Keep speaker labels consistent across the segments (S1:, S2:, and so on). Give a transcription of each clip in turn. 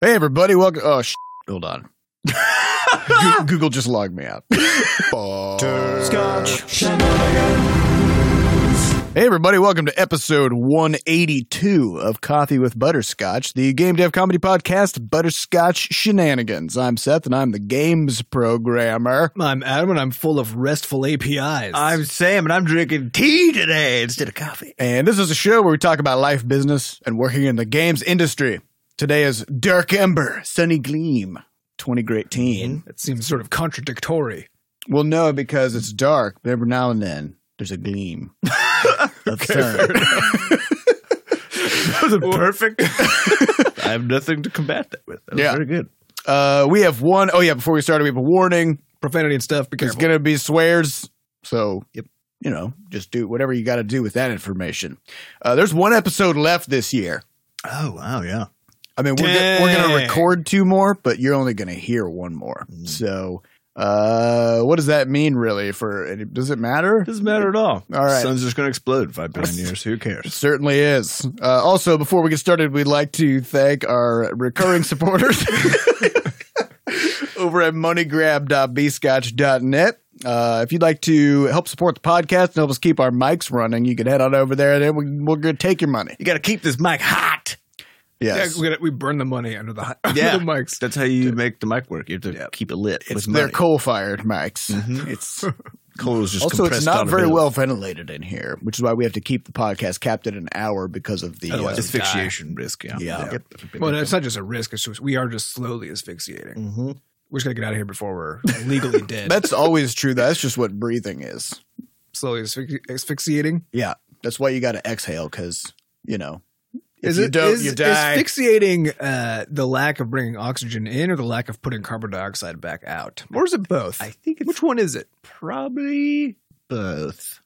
S1: Hey, everybody, welcome. Oh, sh- hold on. Goo- Google just logged me out. Hey, everybody, welcome to episode 182 of Coffee with Butterscotch, the game dev comedy podcast, Butterscotch Shenanigans. I'm Seth, and I'm the games programmer.
S2: I'm Adam, and I'm full of restful APIs.
S3: I'm Sam, and I'm drinking tea today instead of coffee.
S1: And this is a show where we talk about life, business, and working in the games industry. Today is Dark Ember, Sunny Gleam, 2018.
S2: That seems sort of contradictory.
S1: Well, no, because it's dark, but every now and then there's a gleam of sun.
S3: That was perfect. I have nothing to combat that with. That was
S1: Yeah.
S3: very good.
S1: Uh, we have one oh yeah, before we start, we have a warning.
S2: Profanity and stuff. Because
S1: There's
S2: careful.
S1: going to be swears. So,
S3: Yep.
S1: you know, just do whatever you got to do with that information. Uh, there's one episode left this year.
S3: Oh wow, yeah.
S1: I mean, we're, go- we're going to record two more, but you're only going to hear one more.
S3: Mm.
S1: So, uh, what does that mean really for any, does it matter?
S3: Doesn't matter at all.
S1: All right.
S3: Sun's just going to explode in five billion years. Who cares?
S1: It certainly is. Uh, also, before we get started, we'd like to thank our recurring supporters over at moneygrab.bscotch.net. Uh, if you'd like to help support the podcast and help us keep our mics running, you can head on over there and then we, we're going to take your money.
S3: You got to keep this mic hot.
S1: Yes.
S2: Yeah, we, gotta, we burn the money under the, under
S3: Yeah.
S2: the mics.
S3: That's how you make the mic work. You have to
S2: Yeah.
S3: keep it lit.
S1: it's they're coal fired mics. It's
S3: Coal is just
S1: also it's not very well ventilated in here, which is why we have to keep the podcast capped at an hour because of the
S2: Otherwise
S1: uh,
S3: asphyxiation risk. Yeah,
S1: Yeah.
S3: Yep.
S2: Well, it's not just a risk. It's just we are just slowly asphyxiating.
S3: Mhm.
S2: We're just gonna get out of here before we're legally dead.
S1: that's always true. That's just what breathing is.
S2: slowly asphyxi- asphyxiating.
S1: Yeah, that's why you got to exhale because you know if
S2: Is it is
S1: die.
S2: asphyxiating uh, the lack of bringing oxygen in, or the lack of putting carbon dioxide back out, or is it both?
S3: I think it's
S2: Which one is it?
S3: probably both.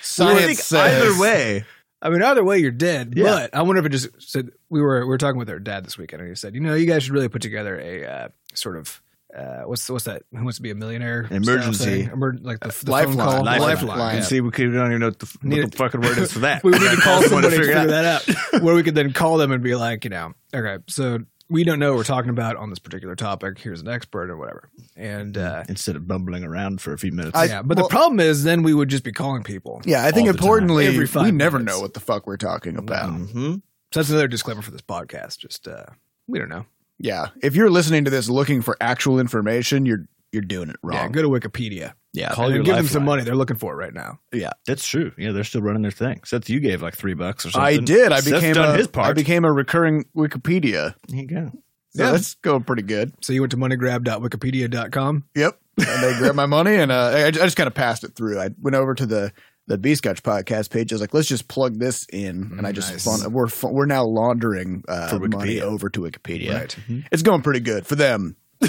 S1: Science
S3: I think
S1: says
S3: either way.
S2: I mean, either way, you're dead.
S3: Yeah.
S2: But I wonder if it just said we were we were talking with our dad this weekend, and he said, you know, you guys should really put together a uh, sort of uh, what's what's that? Who wants to be a millionaire?
S3: Emergency.
S2: Emer- like the, the
S1: Lifeline.
S2: phone call,
S1: Lifeline.
S2: lifeline.
S1: Line.
S2: yeah.
S3: See, we could, we don't even know what the, what
S2: Need
S3: the fucking word is for that.
S2: We would need to call
S3: That's what I
S2: somebody to
S3: figured
S2: figure
S3: out.
S2: that out, where we could then call them and be like, you know, okay, so we don't know what we're talking about on this particular topic. Here's an expert or whatever, and uh,
S3: Instead of bumbling around for a few minutes.
S1: I-
S2: yeah. But
S1: well-
S2: the problem is, then we would just be calling people.
S1: Yeah, I think
S3: all the time.
S1: importantly,
S2: Every five
S1: we never
S2: minutes.
S1: know what the fuck we're talking about.
S3: Mhm.
S2: So that's another disclaimer for this podcast. Just uh, we don't know.
S1: Yeah, if you're listening to this looking for actual information, you're you're doing it
S2: Yeah,
S1: wrong.
S2: go to Wikipedia.
S1: Yeah,
S3: Call
S2: and
S3: your
S2: give them some money. They're looking for it right now.
S1: yeah.
S3: That's true. Yeah, they're still running their thing. Seth, you gave like three bucks or something.
S1: I did. I
S3: Seth's
S1: became
S3: done
S1: a
S3: his part.
S1: I became a recurring Wikipedia.
S3: There you go.
S1: So
S2: Yeah.
S1: that's going pretty good.
S2: So you went to moneygrab.wikipedia.com.
S1: Yep. And they grabbed my money, and uh, I, I just kind of passed it through. I went over to the the B Scotch podcast page. I was like, let's just plug this in, and I just
S2: Nice.
S1: fun, we're we're now laundering uh, money over to Wikipedia.
S2: Right.
S1: It's going pretty good for them.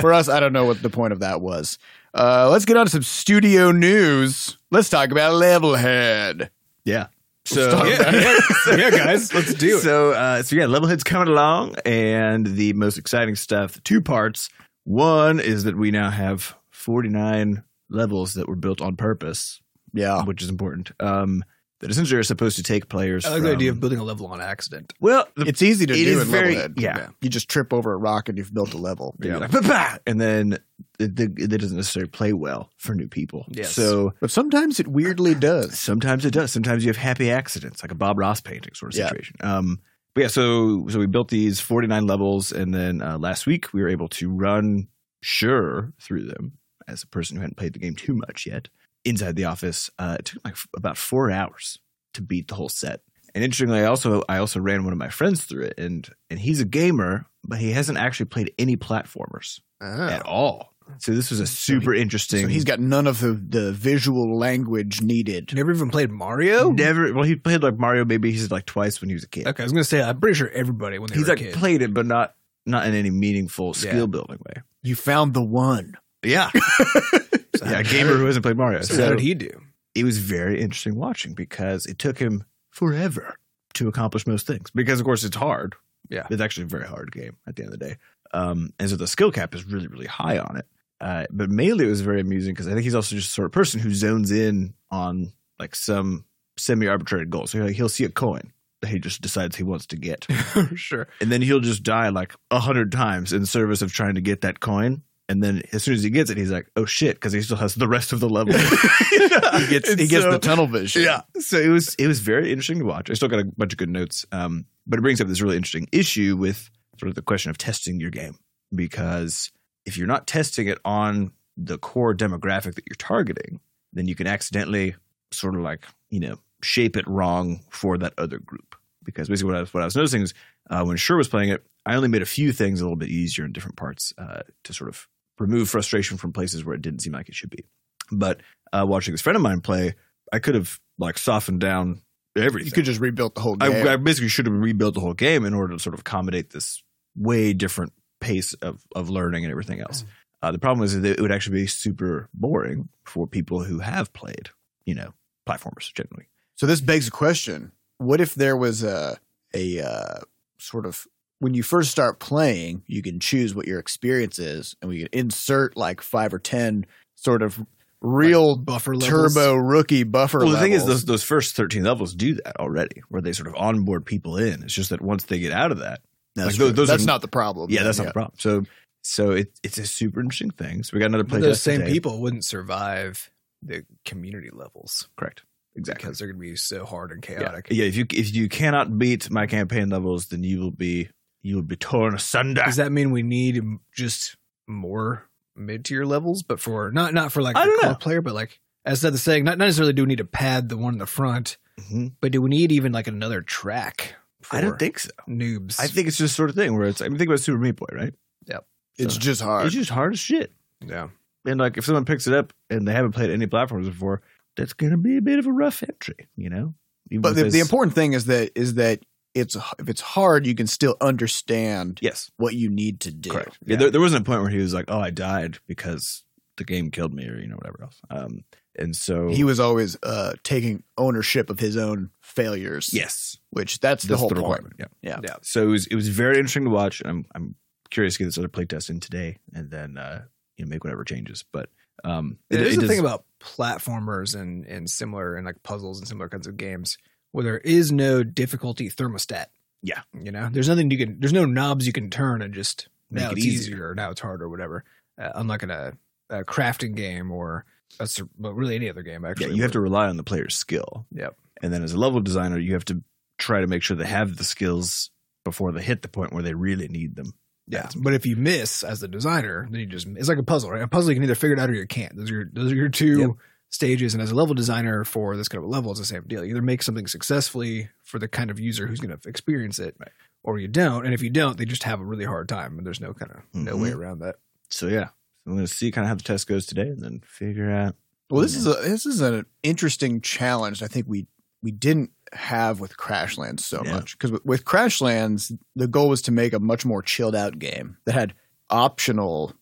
S1: for us, I don't know what the point of that was. Uh, let's get on to some studio news. Let's talk about Levelhead.
S3: Yeah. So
S2: Yeah, yeah, guys, let's do it.
S3: So, uh, so yeah, Levelhead's coming along, and the most exciting stuff, two parts. One is that we now have 49 levels that were built on purpose,
S1: Yeah.
S3: which is important. Um, that essentially are supposed to take players.
S2: I like the idea of building a level on accident.
S3: well, the,
S1: It's easy to
S3: It
S1: do
S3: is
S1: in
S3: very-
S1: Levelhead.
S3: yeah.
S1: You just trip over a rock and you've built a level.
S3: you're like, "Bah, bah," and then it, it, it doesn't necessarily play well for new people.
S2: Yes.
S3: So
S1: But sometimes it weirdly does.
S3: Sometimes it does. Sometimes you have happy accidents, like a Bob Ross painting sort of
S1: Yeah.
S3: situation. Um, but yeah, so so we built these 49 levels, and then uh, last week we were able to run Sure through them as a person who hadn't played the game too much yet inside the office. Uh, it took like f- about four hours to beat the whole set. And interestingly, I also I also ran one of my friends through it, and and he's a gamer, but he hasn't actually played any platformers at all. So this was a super interesting.
S1: So he's got none of the, the visual language needed.
S2: Never even played Mario.
S3: never. Well, he played like Mario. Maybe he's like twice when he was a kid.
S2: Okay, I was gonna say I'm pretty sure everybody when they
S3: he's
S2: were
S3: like
S2: a kid.
S3: played it, but not not in any meaningful skill
S2: Yeah.
S3: building way.
S1: You found the one.
S3: Yeah,
S2: So
S3: yeah, a gamer who hasn't played Mario.
S2: So,
S3: So,
S2: how did he do?
S3: it was very interesting watching because it took him forever to accomplish most things. Because of course it's hard.
S2: Yeah.
S3: it's actually a very hard game at the end of the day. Um, and so the skill cap is really really high on it. Uh, but mainly it was very amusing because I think he's also just the sort of person who zones in on like some semi arbitrary goal. So he'll, he'll see a coin that he just decides he wants to get.
S2: sure.
S3: and then he'll just die like a hundred times in service of trying to get that coin. And then as soon as he gets it, he's like, "Oh shit!" Because he still has the rest of the level.
S1: He gets
S3: And
S1: he gets
S3: so-
S1: the tunnel vision.
S3: yeah. So it was it was very interesting to watch. I still got a bunch of good notes, um, but it brings up this really interesting issue with sort of the question of testing your game because if you're not testing it on the core demographic that you're targeting, then you can accidentally sort of like you know shape it wrong for that other group. Because basically, what I was, what I was noticing is uh, when Sure was playing it, I only made a few things a little bit easier in different parts uh, to sort of remove frustration from places where it didn't seem like it should be. But uh, watching this friend of mine play, I could have like softened down everything.
S1: You could just rebuild the whole game.
S3: I, I basically should have rebuilt the whole game in order to sort of accommodate this way different pace of, of learning and everything else. Uh, the problem is that it would actually be super boring for people who have played, you know, platformers generally.
S1: So this begs a question: What if there was a a uh, sort of when you first start playing, you can choose what your experience is, and we can insert like five or ten sort of real
S2: Buffer levels.
S1: turbo rookie buffer.
S3: Well, the thing is, those those first thirteen levels do that already, where they sort of onboard people in. It's just that once they get out of that,
S1: that's,
S3: like, those- those
S1: that's
S3: are-
S1: not the problem.
S3: yeah, that's
S1: then,
S3: not the problem. So, so it, it's a super interesting thing. So we got another
S2: But those same
S3: today.
S2: people wouldn't survive the community levels
S3: correct? Exactly.
S2: because they're going to be so hard and chaotic.
S3: Yeah.
S2: chaotic.
S3: yeah, if you if you cannot beat my campaign levels, then you will be you would be torn asunder.
S2: Does that mean we need just more mid tier levels, but for not not for like
S3: I don't
S2: core
S3: know.
S2: player, but like as Seth is saying, not, not necessarily do we need to pad the one in the front,
S3: Mhm.
S2: but do we need even like another track? For
S3: I don't think so.
S2: noobs.
S3: I think it's just sort of thing where it's. I mean, think about Super Meat Boy, right? Yep.
S1: It's just hard.
S3: It's just hard as shit.
S2: yeah.
S3: And like, if someone picks it up and they haven't played any platforms before, that's going to be a bit of a rough entry, you know. Even
S1: but the, the important thing is that is that it's if it's hard, you can still understand
S3: yes,
S1: what you need to do.
S3: correct. Yeah, there, there wasn't a point where he was like, "Oh, I died because the game killed me," or you know, whatever else. Um, and so
S1: He was always uh, taking ownership of his own failures.
S3: yes,
S1: which that's, the
S3: that's
S1: whole
S3: the
S1: point.
S3: requirement. Yeah.
S1: Yeah.
S2: Yeah.
S3: So it was it was very interesting to watch. And I'm I'm curious to get this other playtest in today, and then uh, you know make whatever changes. But um,
S2: It is the
S3: does-
S2: thing about platformers and and similar and like puzzles and similar kinds of games where there is no difficulty thermostat.
S3: Yeah.
S2: you know, there's nothing you can. There's no knobs you can turn and just
S3: Make
S2: now
S3: it
S2: it's
S3: easier.
S2: easier, or now it's harder, or whatever. Uh, unlike in a, a crafting game or a, but really any other game actually.
S3: yeah, you have to rely on the player's skill.
S2: Yep.
S3: And then as a level designer, you have to try to make sure they have the skills before they hit the point where they really need them.
S2: Yeah, but if you miss as the designer, then you just it's like a puzzle, right? A puzzle you can either figure it out or you can't. Those are your, those are your two
S3: Yep.
S2: Stages. And as a level designer for this kind of a level, it's the same deal. You either make something successfully for the kind of user who's going to experience it,
S3: Right.
S2: or you don't. And if you don't, they just have a really hard time, and there's no kind of no
S3: Mhm.
S2: way around that.
S3: So yeah, I'm going to see kind of how the test goes today, and then figure out.
S1: Well, this is a this is an interesting challenge. I think we we didn't have with Crashlands so
S3: Yeah.
S1: much because with, with Crashlands, the goal was to make a much more chilled out game that had optional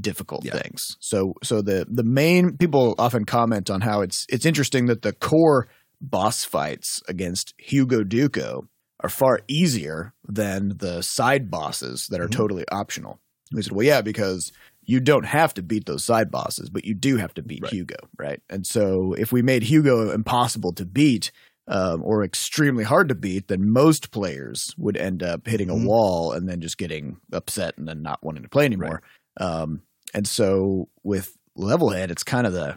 S1: difficult
S3: Yeah.
S1: things. So so the the main people often comment on how it's it's interesting that the core boss fights against Hewgodooko are far easier than the side bosses that are
S3: Mhm.
S1: totally optional. We said, well, yeah, because you don't have to beat those side bosses, but you do have to beat
S3: Right.
S1: Hugo, right? And so if we made Hugo impossible to beat um, or extremely hard to beat, then most players would end up hitting
S3: Mhm.
S1: a wall and then just getting upset and then not wanting to play anymore. Um, and so with Levelhead, it's kind of the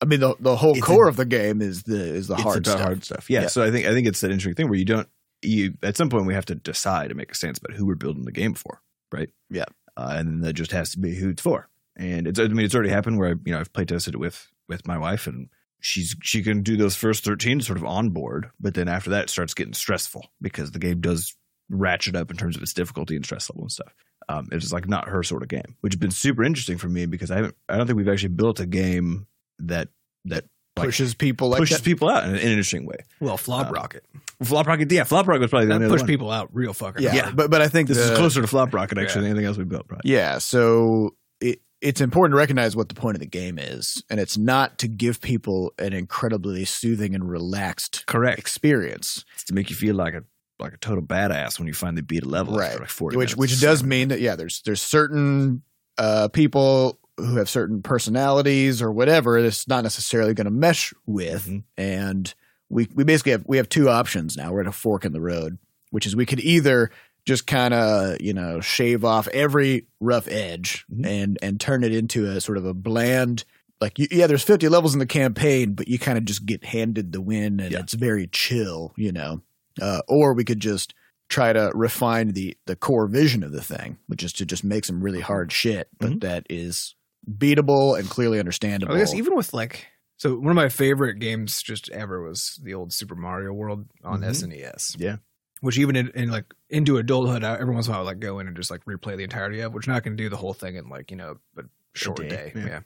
S1: I mean, the the whole
S3: It's
S1: core
S3: a-
S1: of the game is the is the
S3: it's
S1: hard stuff.
S3: hard stuff. Yeah,
S1: Yeah.
S3: So I think I think it's an interesting thing where you don't you at some point we have to decide and make a stance about who we're building the game for, right?
S1: Yeah.
S3: uh, and then that just has to be who it's for. And it's I mean it's already happened where I, you know I've play tested it with with my wife and she's she can do those first thirteen sort of on board, but then after that it starts getting stressful because the game does ratchet up in terms of its difficulty and stress level and stuff. Um, it's just like not her sort of game, which has been super interesting for me because I haven't I don't think we've actually built a game that that like,
S1: pushes people like
S3: pushes
S1: that.
S3: people out in, in an interesting way.
S2: Well, Flop
S3: Um,
S2: Rocket
S3: Flop Rocket, yeah, Flop Rocket was probably the
S2: that
S3: only other
S2: pushed
S3: one.
S2: people out real fucking
S1: Yeah,
S2: hard.
S1: but but I think
S3: This
S1: the,
S3: is closer to Flop Rocket actually than anything else we built, probably.
S1: Yeah, so it, it's important to recognize what the point of the game is, and it's not to give people an incredibly soothing and relaxed
S3: Correct.
S1: experience,
S3: It's to make you feel like a like a total badass when you finally beat a level
S1: right?
S3: like
S1: which
S3: minutes.
S1: which does mean that yeah, there's there's certain uh, people who have certain personalities or whatever. It's not necessarily going to mesh with,
S3: Mhm.
S1: and we we basically have we have two options now. We're at a fork in the road, which is we could either just kind of you know shave off every rough edge
S3: Mhm.
S1: and and turn it into a sort of a bland like yeah there's 50 levels in the campaign but you kind of just get handed the win and
S3: Yeah.
S1: it's very chill you know uh, or we could just try to refine the the core vision of the thing which is to just make some really hard shit but
S3: Mhm.
S1: that is beatable and clearly understandable
S2: I guess even with like so one of my favorite games just ever was the old Super Mario World on
S3: Mhm.
S2: SNES.
S3: Yeah.
S2: Which even in, in like into adulthood, I, every once in a while I would like go in and just like replay the entirety of, which now I can do the whole thing in like you know a short
S3: day,
S2: day.
S3: yeah.
S2: Yeah.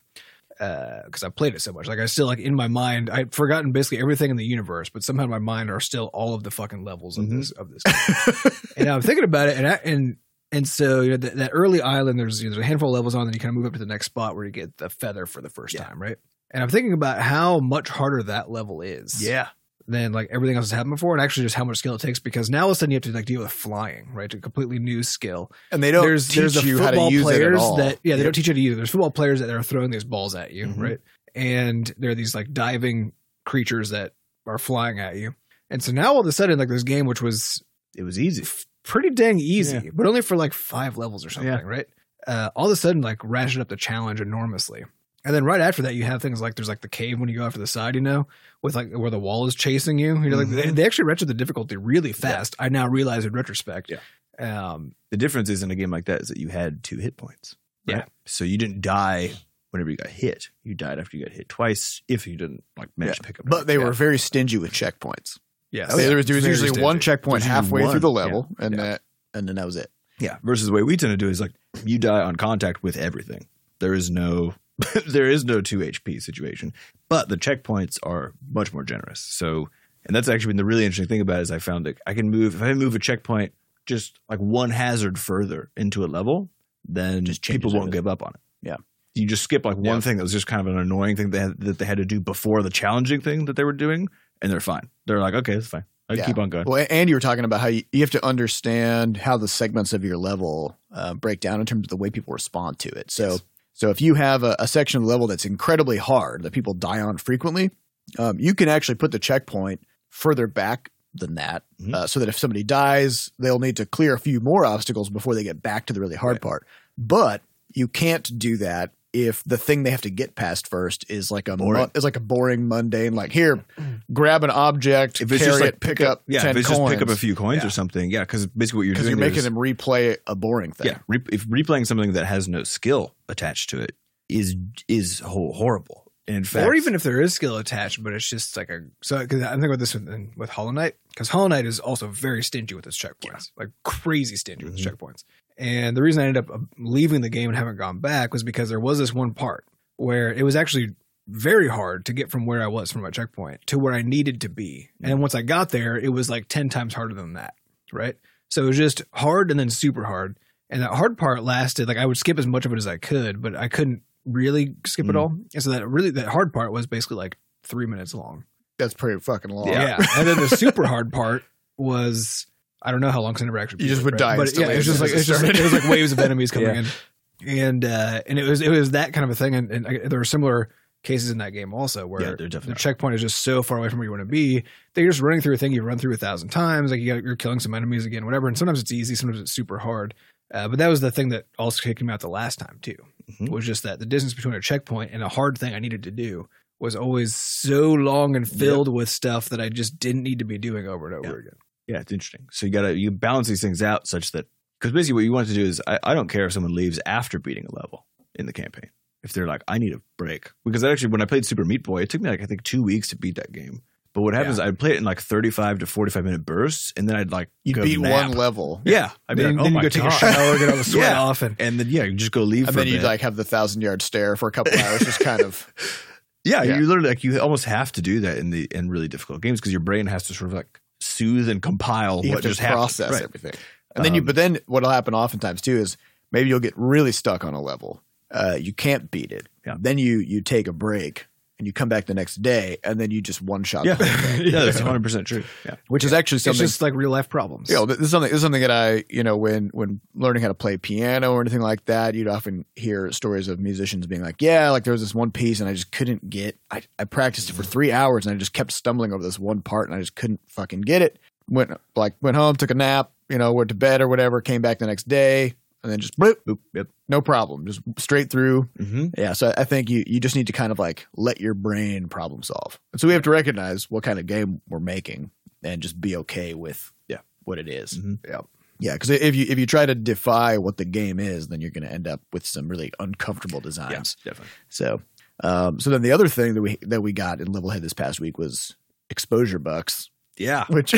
S2: Because I played it so much, like I still like in my mind, I'd forgotten basically everything in the universe, but somehow in my mind are still all of the fucking levels of
S3: Mhm.
S2: this of this. Game. and I'm thinking about it, and I, and and so you know that, that early island, there's you know, there's a handful of levels on, then you kind of move up to the next spot where you get the feather for the first
S3: Yeah.
S2: time, right? And I'm thinking about how much harder that level is
S3: Yeah.
S2: Than like everything else that's happened before, and actually just how much skill it takes because now all of a sudden you have to like deal with flying, right? A completely new skill.
S1: and they don't
S2: there's
S1: teach
S2: there's the
S1: you how to use it at
S2: players
S1: all
S2: that yeah they
S1: Yep.
S2: don't teach you how to use it. There's football players that are throwing these balls at you,
S3: Mhm.
S2: right? And there are these like diving creatures that are flying at you. And so now all of a sudden, like this game, which was
S3: It was easy.
S2: pretty dang easy,
S3: Yeah.
S2: but only for like five levels or something,
S3: Yeah.
S2: right? Uh, all of a sudden, like ratcheted up the challenge enormously. And then right after that, you have things like there's like the cave when you go after the side, you know, with like where the wall is chasing you. You know, like they,
S3: Mhm.
S2: they actually ratchet the difficulty really fast. I now realize in retrospect.
S3: Yeah.
S2: Um,
S3: The difference is in a game like that is that you had two hit points. Right?
S2: Yeah.
S3: So you didn't die whenever you got hit. You died after you got hit twice if you didn't like manage to pick up.
S1: but they
S3: Yeah.
S1: were very stingy with checkpoints
S2: yes.
S1: Oh, there was, there was
S3: Very
S1: usually one checkpoint
S3: There's usually
S1: halfway through the level and
S3: Yeah.
S1: that and then that was it
S3: Yeah. Versus the way we tend to do is like you die on contact with everything. There is no there is no two HP situation. But the checkpoints are much more generous. So and that's actually been the really interesting thing about it is I found that I can move if I move a checkpoint just like one hazard further into a level, then people won't
S1: everything.
S3: give up on it.
S1: Yeah.
S3: You just skip like one
S1: Yeah.
S3: thing that was just kind of an annoying thing they had, that they had to do before the challenging thing that they were doing, and they're fine. They're like, okay, it's fine. I
S1: Yeah.
S3: keep on going.
S1: Well, and you were talking about how you, you have to understand how the segments of your level uh, break down in terms of the way people respond to it. So,
S3: Yes.
S1: So if you have a, a section of the level that's incredibly hard that people die on frequently, um, you can actually put the checkpoint further back than that,
S3: Mhm.
S1: uh, so that if somebody dies, they'll need to clear a few more obstacles before they get back to the really hard
S3: Right.
S1: part. But you can't do that if the thing they have to get past first is like a
S3: Boring.
S1: mu- is like a boring mundane like here grab an object
S3: If it's
S1: carry
S3: just like
S1: it pick up
S3: yeah,
S1: 10
S3: if it's
S1: coins.
S3: just pick up a few coins
S1: Yeah.
S3: or something, yeah, because basically what you're doing
S1: is.
S3: you're
S1: making
S3: is-
S1: them replay a boring thing.
S3: Yeah, re- if replaying something that has no skill attached to it is is horrible. In fact,
S2: or even if there is skill attached, but it's just like a so. Because I'm thinking about this with, with Hollow Knight, because Hollow Knight is also very stingy with its checkpoints, like crazy stingy with its
S3: Mhm.
S2: checkpoints. And the reason I ended up uh, leaving the game and haven't gone back was because there was this one part where it was actually very hard to get from where I was from my checkpoint to where I needed to be. And once I got there, it was like 10 times harder than that. Right. So it was just hard and then super hard. And that hard part lasted like I would skip as much of it as I could, but I couldn't really skip it
S3: Mm.
S2: all. And so that really that hard part was basically like three minutes long.
S1: That's pretty fucking long.
S2: Yeah. and then the super hard part was I don't know how long never actually.
S1: You just would die
S2: But yeah, it was just like
S1: soon as
S2: it's
S1: it
S2: just like, it was like waves of enemies coming
S3: Yeah.
S2: in, and uh, and it was it was that kind of a thing. And, and I, there were similar cases in that game also where
S3: Yeah,
S2: the
S3: are.
S2: checkpoint is just so far away from where you want to be that you're just running through a thing you've run through a thousand times. Like you got, you're killing some enemies again, whatever. And sometimes it's easy, sometimes it's super hard. Uh, but that was the thing that also kicked me out the last time too.
S3: Mhm.
S2: Was just that the distance between a checkpoint and a hard thing I needed to do was always so long and filled with stuff that I just didn't need to be doing over and over
S3: Yeah.
S2: again.
S3: Yeah, it's interesting. So you gotta you balance these things out such that because basically what you want to do is I, I don't care if someone leaves after beating a level in the campaign. If they're like, I need a break. Because actually when I played Super Meat Boy, it took me like I think two weeks to beat that game. But what happens is I'd play it in like thirty five to forty five minute bursts and then I'd like
S1: You
S3: go
S1: beat
S3: nap.
S1: one level.
S3: Yeah. I'd be
S2: then
S3: like, oh
S2: then you go take a shower, get all the sweat
S3: Yeah.
S2: off, and
S3: And then yeah, you just go leave
S1: And
S3: for
S1: then
S3: a
S1: you
S3: bit.
S1: like have the thousand yard stare for a couple hours, just kind of.
S3: Yeah,
S1: Yeah.
S3: you literally like you almost have to do that in the in really difficult games because your brain has to sort of like soothe and compile
S1: You
S3: what just happened.
S1: process
S3: Right.
S1: everything, and then you.
S3: Um,
S1: But then what'll happen oftentimes too is maybe you'll get really stuck on a level. Uh, you can't beat it.
S3: Yeah.
S1: Then you you take a break and you come back the next day and then you just one shot.
S3: Yeah,
S1: the whole thing.
S3: yeah, that's 100 percent true. Yeah,
S1: which is actually
S2: It's
S1: something.
S2: just like real life problems.
S1: you know, this is something this is something that I, you know, when when learning how to play piano or anything like that, you'd often hear stories of musicians being like, "Yeah, like there was this one piece and I just couldn't get. I, I practiced it for three hours and I just kept stumbling over this one part and I just couldn't fucking get it. Went like went home, took a nap, you know, went to bed or whatever, came back the next day, and then just bloop,
S3: Boop, yep.
S1: no problem, just straight through.
S3: Mm-hmm.
S1: Yeah, so I think you you just need to kind of like let your brain problem solve. And so we have to recognize what kind of game we're making and just be okay with
S3: Yeah.
S1: what it is.
S3: Mhm.
S1: Yeah. Yeah, because if you if you try to defy what the game is, then you're going to end up with some really uncomfortable designs.
S3: Yeah, definitely.
S1: So, um, so then the other thing that we that we got in Levelhead this past week was exposure bucks,
S3: Yeah,
S1: which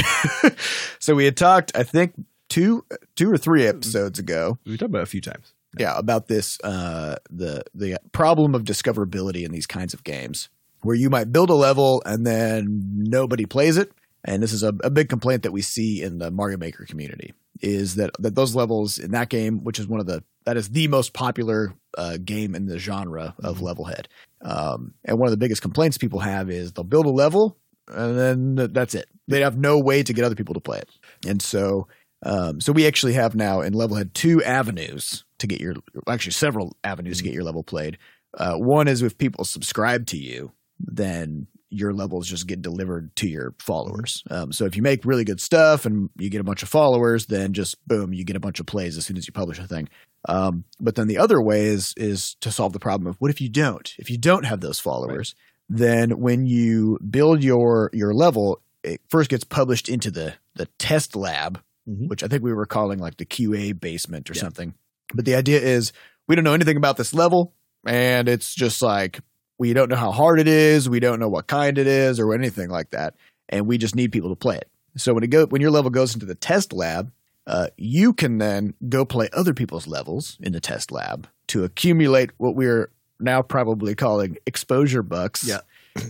S1: so we had talked, I think two two or three episodes ago,
S3: we talked about it a few times.
S1: yeah, about this uh, the the problem of discoverability in these kinds of games, where you might build a level and then nobody plays it, and this is a, a big complaint that we see in the Mario Maker community is that that those levels in that game, which is one of the that is the most popular uh, game in the genre of
S3: Mhm.
S1: level head, um, and one of the biggest complaints people have is they'll build a level and then th- that's it. They have no way to get other people to play it, and so um, so we actually have now in Levelhead two avenues to get your actually several avenues to get your level played. Uh, one is if people subscribe to you, then your levels just get delivered to your followers. Um, so if you make really good stuff and you get a bunch of followers, then just boom, you get a bunch of plays as soon as you publish a thing. Um, but then the other way is is to solve the problem of what if you don't? If you don't have those followers, then when you build your your level, it first gets published into the the test lab
S3: Mhm.
S1: which I think we were calling like the QA basement or
S3: Yeah.
S1: something. But the idea is we don't know anything about this level, and it's just like we don't know how hard it is, we don't know what kind it is, or anything like that, and we just need people to play it. So when it go when your level goes into the test lab, uh, you can then go play other people's levels in the test lab to accumulate what we're now probably calling exposure bucks.
S3: Yeah.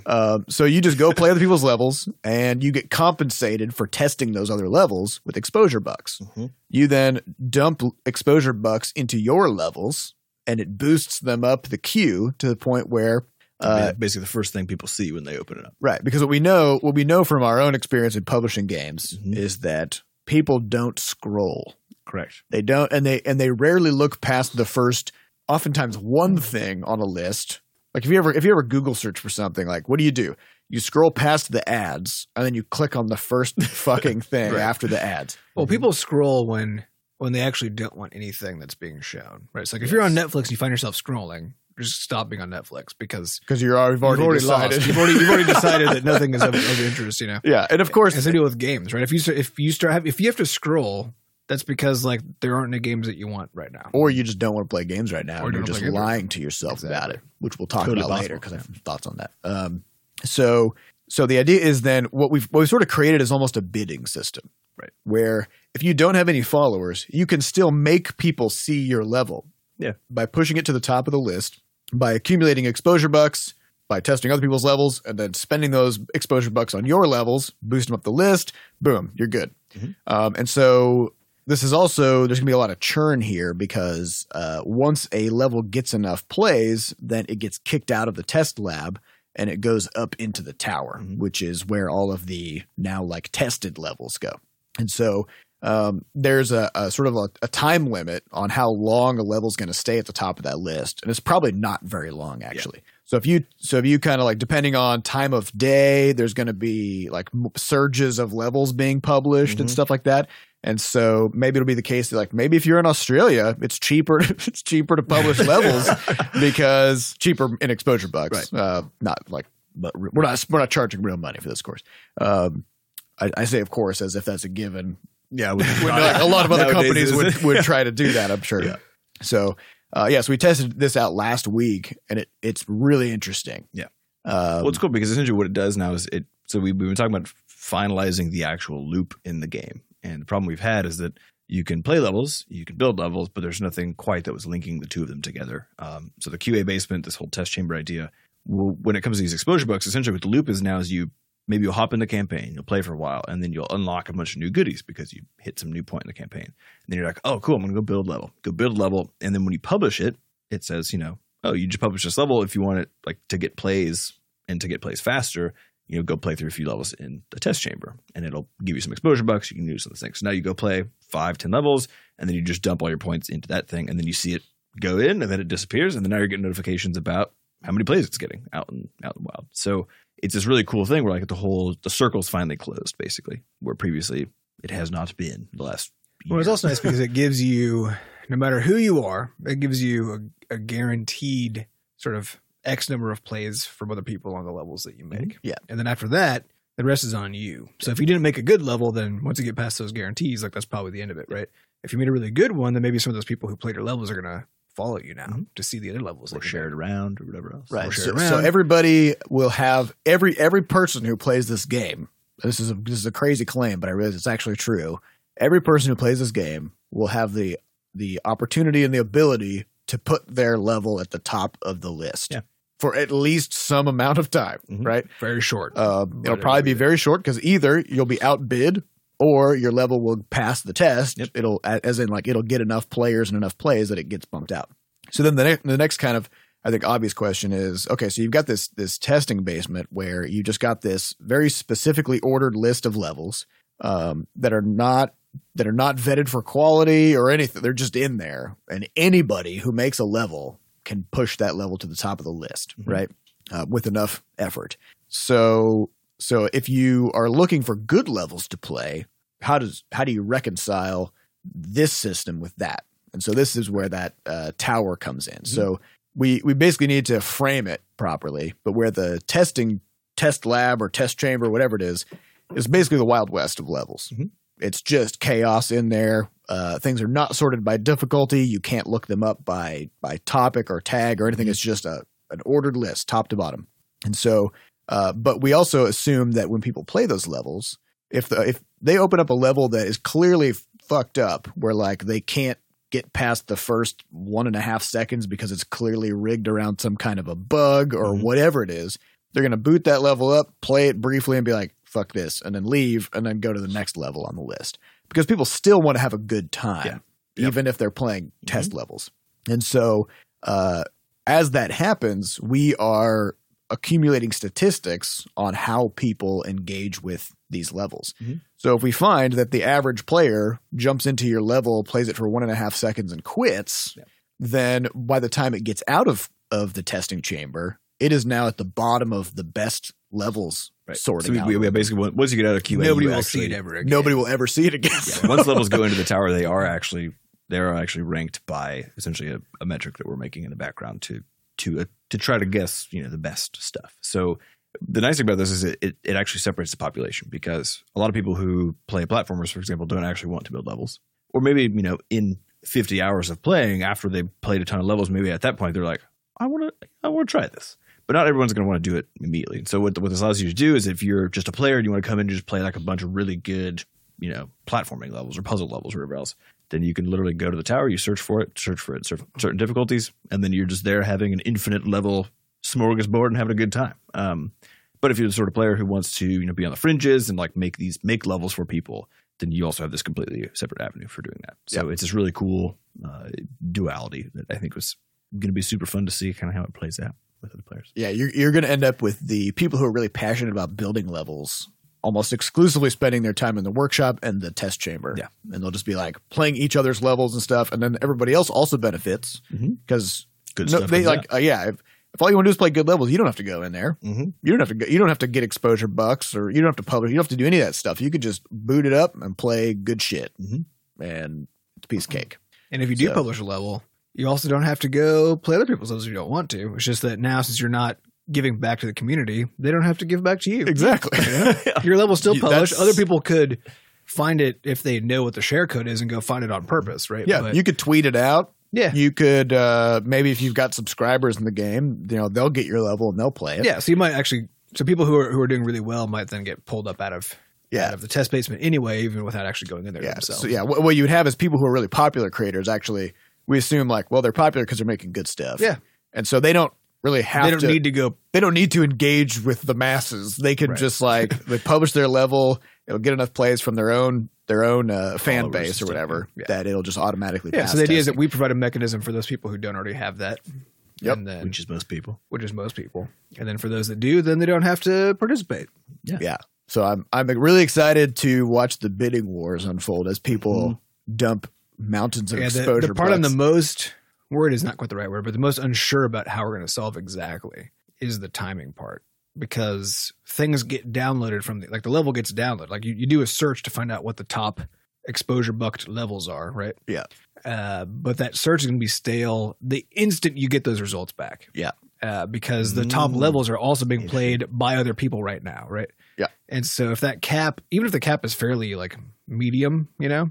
S1: Um, so you just go play other people's levels, and you get compensated for testing those other levels with exposure bucks.
S3: Mhm.
S1: You then dump exposure bucks into your levels, and it boosts them up the queue to the point where uh,
S3: basically the first thing people see when they open it up.
S1: Right, because what we know, what we know from our own experience in publishing games
S3: Mhm.
S1: is that people don't scroll.
S3: Correct.
S1: They don't, and they and they rarely look past the first, oftentimes one thing on a list. Like if you ever if you ever Google search for something, like what do you do? You scroll past the ads, and then you click on the first fucking thing
S3: Right.
S1: after the ads.
S2: Well, people scroll when when they actually don't want anything that's being shown. Right. So like if you're on Netflix and you find yourself scrolling, just stop being on Netflix because
S1: Because you're already, you've already,
S2: already
S1: decided.
S2: lost. You've already you've already decided that nothing is of, of interest. You know.
S1: yeah, and of course,
S2: And same deal with games, right? If you if you start have, if you have to scroll, that's because like there aren't any games that you want right now.
S1: or you just don't want to play games right now.
S2: Or
S1: you're just
S2: games
S1: lying to yourself about it, which we'll talk
S3: Totally
S1: about later
S3: possible,
S1: because I have thoughts on that. Um, so, so the idea is then what we've what we've sort of created is almost a bidding system,
S3: Right.
S1: Where if you don't have any followers, you can still make people see your level,
S3: Yeah.
S1: by pushing it to the top of the list, by accumulating exposure bucks. By testing other people's levels and then spending those exposure bucks on your levels, boost them up the list, boom, you're good.
S3: Mhm.
S1: Um, and so this is also there's gonna be a lot of churn here because uh, once a level gets enough plays, then it gets kicked out of the test lab and it goes up into the tower,
S3: Mhm.
S1: which is where all of the now like tested levels go. And so um, there's a, a sort of a, a time limit on how long a level's going to stay at the top of that list, and it's probably not very long actually. So if you so if you kind of like depending on time of day, there's going to be like surges of levels being published and
S3: Mhm.
S1: stuff like that. And so maybe it'll be the case that like maybe if you're in Australia, it's cheaper it's cheaper to publish levels because cheaper in exposure bucks. Uh, not like but we're not we're not charging real money for this course. Um, I, I say of course as if that's a given.
S3: Yeah,
S1: like, a lot of other companies would, would try to do that. I'm sure.
S3: Yeah.
S1: So uh, yeah, so we tested this out last week, and it it's really interesting.
S3: Yeah.
S1: Um,
S3: well, it's cool because essentially what it does now is it. So we, we've been talking about finalizing the actual loop in the game, and the problem we've had is that you can play levels, you can build levels, but there's nothing quite that was linking the two of them together. Um, so the QA basement, this whole test chamber idea, when it comes to these exposure bucks, essentially what the loop is now is you maybe you'll hop in the campaign, you'll play for a while, and then you'll unlock a bunch of new goodies because you hit some new point in the campaign. And then you're like, oh, cool, I'm going to go build level, go build level, and then when you publish it, it says, you know, oh, you just published this level. If you want it like to get plays and to get plays faster, you know, go play through a few levels in the test chamber, and it'll give you some exposure bucks. You can use the things. So now you go play five, ten levels, and then you just dump all your points into that thing, and then you see it go in, and then it disappears, and then now you're getting notifications about how many plays it's getting out in out in the wild. So it's this really cool thing where like the whole the circle's finally closed, basically, where previously it has not been the last.
S2: Well, it's also nice because it gives you, no matter who you are, it gives you a, a guaranteed sort of X number of plays from other people on the levels that you make.
S1: Yeah.
S2: And then after that, the rest is on you. So if you didn't make a good level, then once you get past those guarantees, like that's probably the end of it, right? If you made a really good one, then maybe some of those people who played your levels are going to follow you now
S3: Mhm.
S2: to see the other levels.
S3: or share it around or whatever else.
S1: Right. So, so everybody will have every every person who plays this game. This is a this is a crazy claim, but I realize it's actually true. Every person who plays this game will have the the opportunity and the ability to put their level at the top of the list
S3: Yeah.
S1: For at least some amount of time.
S3: Mhm.
S1: Right.
S2: Very short.
S1: Um, it'll probably be
S2: be
S1: very short because either you'll be outbid or your level will pass the test.
S3: Yep.
S1: It'll, as in, like, it'll get enough players and enough plays that it gets bumped out. So then the, ne- the next kind of, I think, obvious question is okay, so you've got this this testing basement where you just got this very specifically ordered list of levels um, that are not that are not vetted for quality or anything. They're just in there, and anybody who makes a level can push that level to the top of the list,
S3: Mhm.
S1: right? Uh, with enough effort. So so if you are looking for good levels to play, how does how do you reconcile this system with that? And so this is where that uh, tower comes in. So we we basically need to frame it properly, but where the testing test lab or test chamber, whatever it is, is basically the wild west of levels.
S3: Mhm.
S1: It's just chaos in there. Uh, things are not sorted by difficulty. You can't look them up by by topic or tag or anything. It's just a an ordered list, top to bottom. And so, uh, but we also assume that when people play those levels, if the if they open up a level that is clearly fucked up, where like they can't get past the first one and a half seconds because it's clearly rigged around some kind of a bug or
S3: Mhm.
S1: whatever it is, they're gonna boot that level up, play it briefly, and be like, "Fuck this," and then leave, and then go to the next level on the list because people still want to have a good time,
S3: Yeah. Yep.
S1: even if they're playing test levels. And so, uh, as that happens, we are accumulating statistics on how people engage with these levels.
S3: Mhm.
S1: So if we find that the average player jumps into your level, plays it for one and a half seconds, and quits,
S3: Yeah.
S1: then by the time it gets out of of the testing chamber, it is now at the bottom of the best levels sorting
S3: So we,
S1: out.
S3: we, we basically once you get out of QA,
S2: Nobody will
S3: actually,
S2: see it ever again.
S1: Nobody will ever see it again.
S3: Yeah, once levels go into the tower, they are actually they are actually ranked by essentially a, a metric that we're making in the background to to uh, to try to guess you know the best stuff. So the nice thing about this is it, it, it actually separates the population because a lot of people who play platformers, for example, don't actually want to build levels, or maybe you know in 50 hours of playing after they played a ton of levels, maybe at that point they're like, I want to I want to try this. But not everyone's going to want to do it immediately. So what, what this allows you to do is if you're just a player and you want to come in and just play like a bunch of really good, you know, platforming levels or puzzle levels or whatever else, then you can literally go to the tower, you search for it, search for it, cer- certain difficulties, and then you're just there having an infinite level smorgasbord and having a good time. Um, but if you're the sort of player who wants to, you know, be on the fringes and like make these make levels for people, then you also have this completely separate avenue for doing that. So it's this really cool uh, duality that I think was going to be super fun to see kind of how it plays out with other players.
S1: Yeah, you're you're going to end up with the people who are really passionate about building levels almost exclusively spending their time in the workshop and the test chamber.
S3: Yeah.
S1: And they'll just be like playing each other's levels and stuff and then everybody else also benefits because
S3: Good
S1: no,
S3: stuff.
S1: they like uh, yeah, if, if all you want to do is play good levels, you don't have to go in there.
S3: Mhm.
S1: You don't have to go, you don't have to get exposure bucks or you don't have to publish. You don't have to do any of that stuff. You could just boot it up and play good shit.
S3: Mhm.
S1: And it's a piece of cake.
S2: And if you do
S1: So-
S2: publish a level, you also don't have to go play other people's levels if you don't want to. It's just that now, since you're not giving back to the community, they don't have to give back to you.
S1: Exactly.
S2: Your level's still published.
S1: that's-
S2: Other people could find it if they know what the share code is and go find it on purpose, right?
S1: yeah,
S2: But-
S1: you could tweet it out.
S2: yeah,
S1: You could uh, maybe if you've got subscribers in the game, you know they'll get your level and they'll play it.
S2: yeah. So you might actually, so people who are who are doing really well might then get pulled up out of
S1: Yeah.
S2: out of the test basement anyway, even without actually going in there
S1: yeah.
S2: themselves.
S1: So yeah, what, what you would have is people who are really popular creators. Actually, we assume like, well, they're popular because they're making good stuff.
S2: Yeah.
S1: and so they don't really have
S2: they don't
S1: to.
S2: need to go.
S1: they don't need to engage with the masses. They can
S2: Right.
S1: just like they publish their level. It'll get enough plays from their own their own uh, fan base or whatever
S2: yeah.
S1: that it'll just automatically.
S2: Yeah.
S1: pass
S2: So the idea is that we provide a mechanism for those people who don't already have that
S1: Yep,
S2: and then
S3: which is most people.
S2: which is most people. And then for those that do, then they don't have to participate.
S1: Yeah. Yeah so I'm I'm really excited to watch the bidding wars unfold as people dump mountains of
S2: Yeah, the,
S1: exposure.
S2: the part I'm the most worried is not quite the right word, but the most unsure about how we're going to solve exactly is the timing part because things get downloaded from the like the level gets downloaded. Like you, you do a search to find out what the top exposure bucked levels are, right?
S1: Yeah.
S2: Uh, but that search is going to be stale the instant you get those results back.
S1: Yeah.
S2: Uh, because the top
S3: Mm.
S2: levels are also being played by other people right now, right?
S1: Yeah.
S2: And so if that cap, even if the cap is fairly like medium, you know,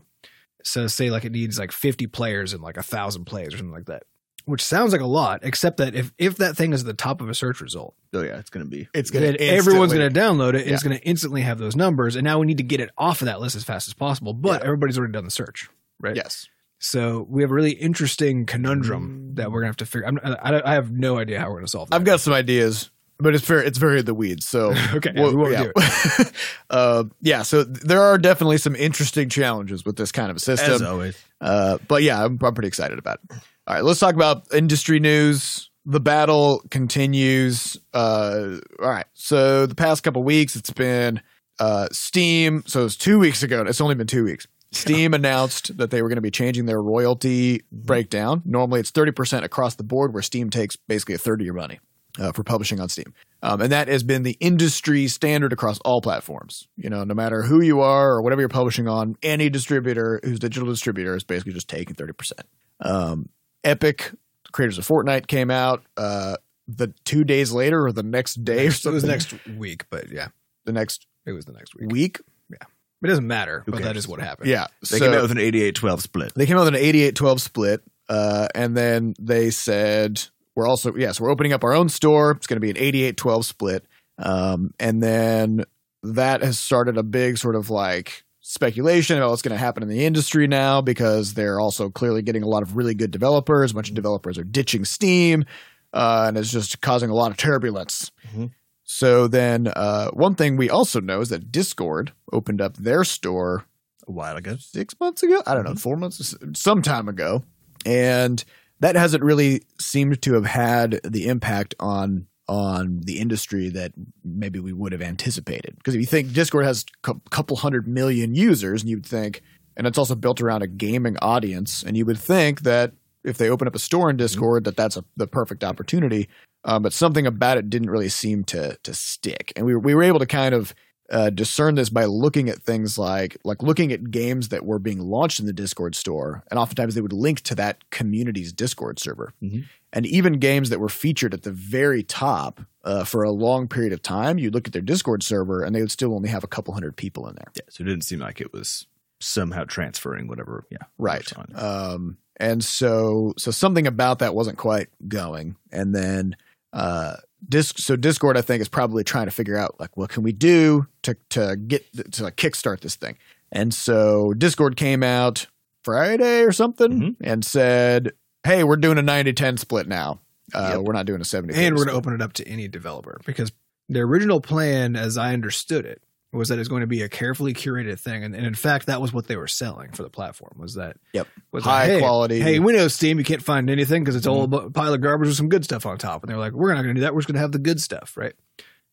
S2: so say like it needs like 50 players and like a thousand plays or something like that, which sounds like a lot, except that if if that thing is at the top of a search result,
S3: Oh yeah, it's going to be.
S1: it's gonna
S2: then everyone's
S1: instantly-
S2: going to download it and it's going to instantly have those numbers. And now we need to get it off of that list as fast as possible. But
S1: Yeah.
S2: everybody's already done the search, right?
S1: yes.
S2: So we have a really interesting conundrum mm. that we're going to have to figure. I'm, I, I have no idea how we're going to solve that.
S1: I've got some ideas, but it's very it's very in the weeds. So
S2: okay, yeah, we it.
S1: uh, yeah, so there are definitely some interesting challenges with this kind of a system.
S3: As always.
S1: Uh, but yeah, I'm, I'm pretty excited about it. All right, let's talk about industry news. The battle continues. Uh, all right, so the past couple weeks, it's been uh, Steam. So it's two weeks ago. It's only been two weeks. Steam announced that they were going to be changing their royalty breakdown. Normally, it's 30% across the board, where Steam takes basically a third of your money uh, for publishing on Steam. Um, and that has been the industry standard across all platforms. You know, no matter who you are or whatever you're publishing on, any distributor who's digital distributor is basically just taking 30%. Um, Epic, creators of Fortnite, came out uh, the two days later or the next day or
S2: So it was
S1: something.
S2: next week, but yeah,
S1: the next
S2: it was the next week.
S1: week. Yeah.
S2: It doesn't matter, but that
S3: cares?
S2: is what happened.
S1: Yeah.
S3: They
S1: so-
S3: came out with an 88-12 split.
S1: They came out with an 88-12 split, uh, and then they said we're also yes we're opening up our own store. It's going to be an 88-12 split, um, and then that has started a big sort of like speculation about what's going to happen in the industry now because they're also clearly getting a lot of really good developers. A bunch of developers are ditching Steam, uh, and it's just causing a lot of turbulence.
S3: Mhm.
S1: So then, uh, one thing we also know is that Discord opened up their store
S3: A while ago.
S1: six months ago. I don't know, four months, some time ago, and that hasn't really seemed to have had the impact on on the industry that maybe we would have anticipated. Because if you think Discord has a couple hundred million users, and you'd think, and it's also built around a gaming audience, and you would think that if they open up a store in Discord, that that's a, the perfect opportunity. Um, but something about it didn't really seem to to stick, and we we were able to kind of uh, discern this by looking at things like like looking at games that were being launched in the Discord store, and oftentimes they would link to that community's Discord server,
S3: Mhm.
S1: and even games that were featured at the very top uh, for a long period of time. You'd look at their Discord server, and they would still only have a couple hundred people in there.
S3: Yeah, so it didn't seem like it was somehow transferring whatever. Yeah,
S1: Right.
S3: was on it.
S1: Um, and so so something about that wasn't quite going. And then uh disc so Discord I think is probably trying to figure out like what can we do to to get to like kickstart this thing. And so Discord came out Friday or something
S3: Mhm.
S1: and said, "Hey, we're doing a 90-10 split now. Uh,
S3: Yep.
S1: we're not doing a 70
S2: and we're going to open it up to any developer because the original plan, as I understood it, was that it's going to be a carefully curated thing, and, and in fact, that was what they were selling for the platform. Was that
S1: Yep.
S2: Was
S1: High
S2: like, hey,
S1: quality.
S2: Hey, we know Steam, you can't find anything because it's all
S1: Mm-hmm.
S2: a pile of garbage with some good stuff on top. And they're like, we're not going to do that. We're just going to have the good stuff, right?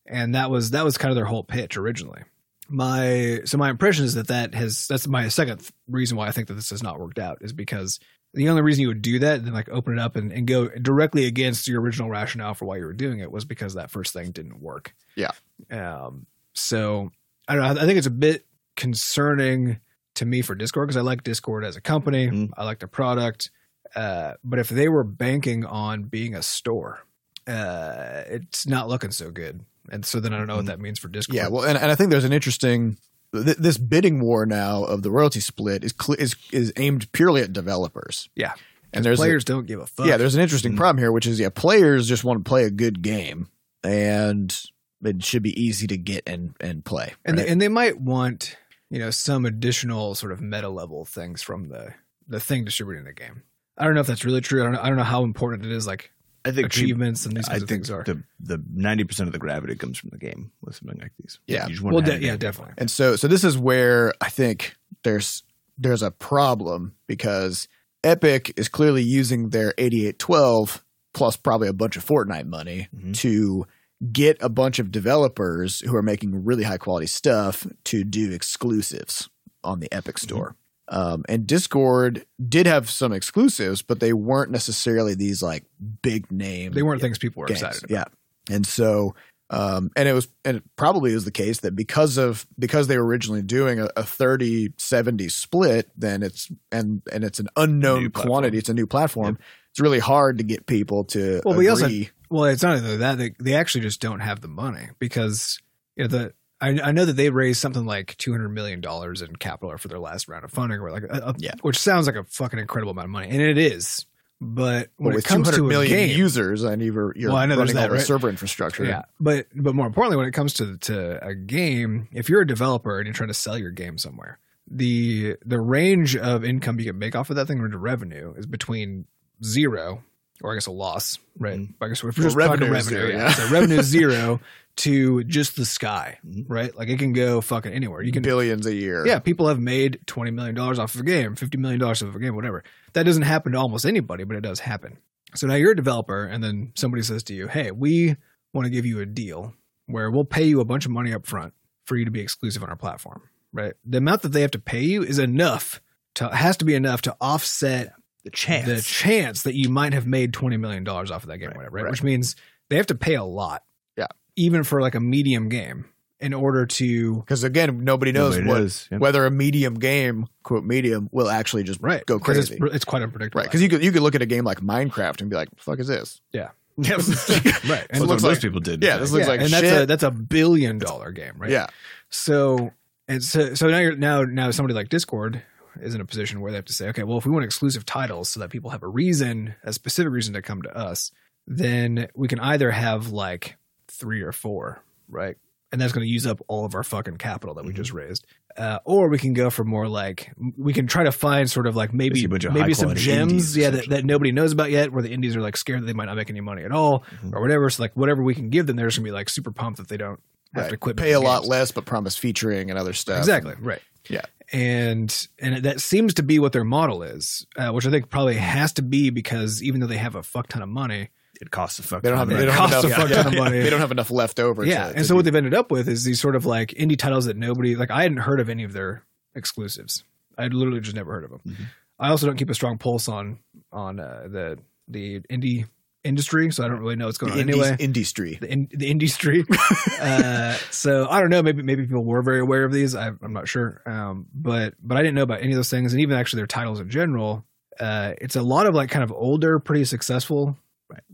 S2: And that was that was kind of their whole pitch originally. My so my impression is that that has that's my second reason why I think that this has not worked out is because the only reason you would do that then like open it up and, and go directly against your original rationale for why you were doing it was because that first thing didn't work.
S1: Yeah.
S2: Um. So I don't know. I think it's a bit concerning to me for Discord because I like Discord as a company.
S3: Mm.
S2: I like the product. Uh, but if they were banking on being a store, uh, it's not looking so good. And so then I don't know what that means for Discord.
S1: Yeah, well, and, and I think there's an interesting th- this bidding war now of the royalty split is cl- is is aimed purely at developers.
S2: Yeah.
S1: and there's a-
S2: players don't give a fuck.
S1: yeah, there's an interesting
S3: Mhm.
S1: problem here, which is yeah, players just want to play a good game, and it should be easy to get and and play.
S2: and
S1: right?
S2: they, and they might want you know some additional sort of meta level things from the the thing distributing the game. I don't know if that's really true. I don't know, I don't know how important it is, like
S3: I think people-
S2: achievements and these
S3: I
S2: of
S3: think
S2: things are.
S3: the the ninety percent of the gravity comes from the game with something like these.
S1: Yeah.
S3: You just
S2: Well, de- yeah, definitely.
S1: And so so this is where I think there's there's a problem because Epic is clearly using their 8812 plus probably a bunch of Fortnite money
S3: Mhm.
S1: to get a bunch of developers who are making really high quality stuff to do exclusives on the Epic Store. Um, and Discord did have some exclusives, but they weren't necessarily these like big name.
S2: They weren't things people were
S1: games.
S2: excited about.
S1: Yeah. And so, um, and it was, and it probably was the case that because of, because they were originally doing a, a 30 70 split, then it's, and, and it's an unknown
S3: platform.
S1: quantity. It's a new platform. It's really hard to get people to
S2: Well,
S1: agree.
S2: we also- Well, it's not only that they, they actually just don't have the money because you know, the I, I know that they raised something like two hundred million dollars in capital for their last round of funding, or like a, a-
S1: Yeah.
S2: which sounds like a fucking incredible amount of money, and it is. But when
S1: with
S2: it comes
S1: 200
S2: to a
S1: million
S2: game,
S1: users and you're, you're
S2: Well, I know
S1: running all
S2: that,
S1: the
S2: right?
S1: server infrastructure.
S2: Yeah, but but more importantly, when it comes to to a game, if you're a developer and you're trying to sell your game somewhere, the the range of income you can make off of that thing or the revenue is between zero or I guess a loss, right?
S3: Mhm.
S2: I guess we're just talking
S1: revenue
S2: revenue,
S1: zero,
S2: yeah.
S1: yeah.
S2: so revenue zero to just the sky, right? Like it can go fucking anywhere. You can
S1: billions a year.
S2: yeah, people have made twenty million dollars off of a game, fifty million dollars off of a game, whatever. That doesn't happen to almost anybody, but it does happen. So now you're a developer, and then somebody says to you, "Hey, we want to give you a deal where we'll pay you a bunch of money up front for you to be exclusive on our platform." Right? The amount that they have to pay you is enough to has to be enough to offset
S3: The chance.
S2: the chance that you might have made twenty million dollars off of that game,
S1: Right,
S2: whatever. Right?
S1: right.
S2: Which means they have to pay a lot.
S1: Yeah.
S2: Even for like a medium game, in order to
S1: Because again, nobody knows
S3: Nobody
S1: what,
S3: knows. Yep.
S1: whether a medium game, quote medium, will actually just
S2: right
S1: go crazy.
S2: It's, it's quite unpredictable.
S1: right. Because you could you could look at a game like Minecraft and be like, "Fuck is this?" Yeah.
S2: right.
S3: That's
S2: And
S3: what
S1: looks
S3: most people did.
S1: yeah, this looks
S2: yeah,
S1: like
S2: and
S1: shit.
S2: that's a that's a billion dollar game, right?
S1: Yeah.
S2: So and so so now you're now now somebody like Discord is in a position where they have to say, okay, well, if we want exclusive titles so that people have a reason, a specific reason to come to us, then we can either have like three or four, right? And that's going to use up all of our fucking capital that we
S3: Mhm.
S2: just raised. Uh, or we can go for more like we can try to find sort of like maybe
S3: a bunch of
S2: maybe some gems,
S3: indies,
S2: yeah, that, that nobody knows about yet, where the indies are like scared that they might not make any money at all
S3: Mhm.
S2: or whatever. So like whatever we can give them, they're just gonna be like super pumped that they don't have
S1: Right.
S2: to quit.
S1: Pay a
S2: making
S1: lot less, but promise featuring and other stuff.
S2: Exactly. Right.
S1: Yeah.
S2: And and that seems to be what their model is, uh, which I think probably has to be because even though they have a fuck ton of money,
S3: It costs a fuck.
S1: They don't have, they
S3: of
S1: don't have enough.
S2: a fuck ton of money.
S1: They don't have enough left over.
S2: yeah.
S1: to,
S2: and so what they've ended up with is these sort of like indie titles that nobody like. I hadn't heard of any of their exclusives. I'd literally just never heard of them.
S1: Mm-hmm.
S3: Mhm.
S2: I also don't keep a strong pulse on on uh, the the indie industry, so I don't really know what's going
S1: the
S2: on
S1: indie,
S2: anyway.
S1: industry.
S2: the, in, the industry. uh, so I don't know. Maybe maybe people were very aware of these. I, I'm not sure. Um, but but I didn't know about any of those things, and even actually their titles in general. Uh, it's a lot of like kind of older, pretty successful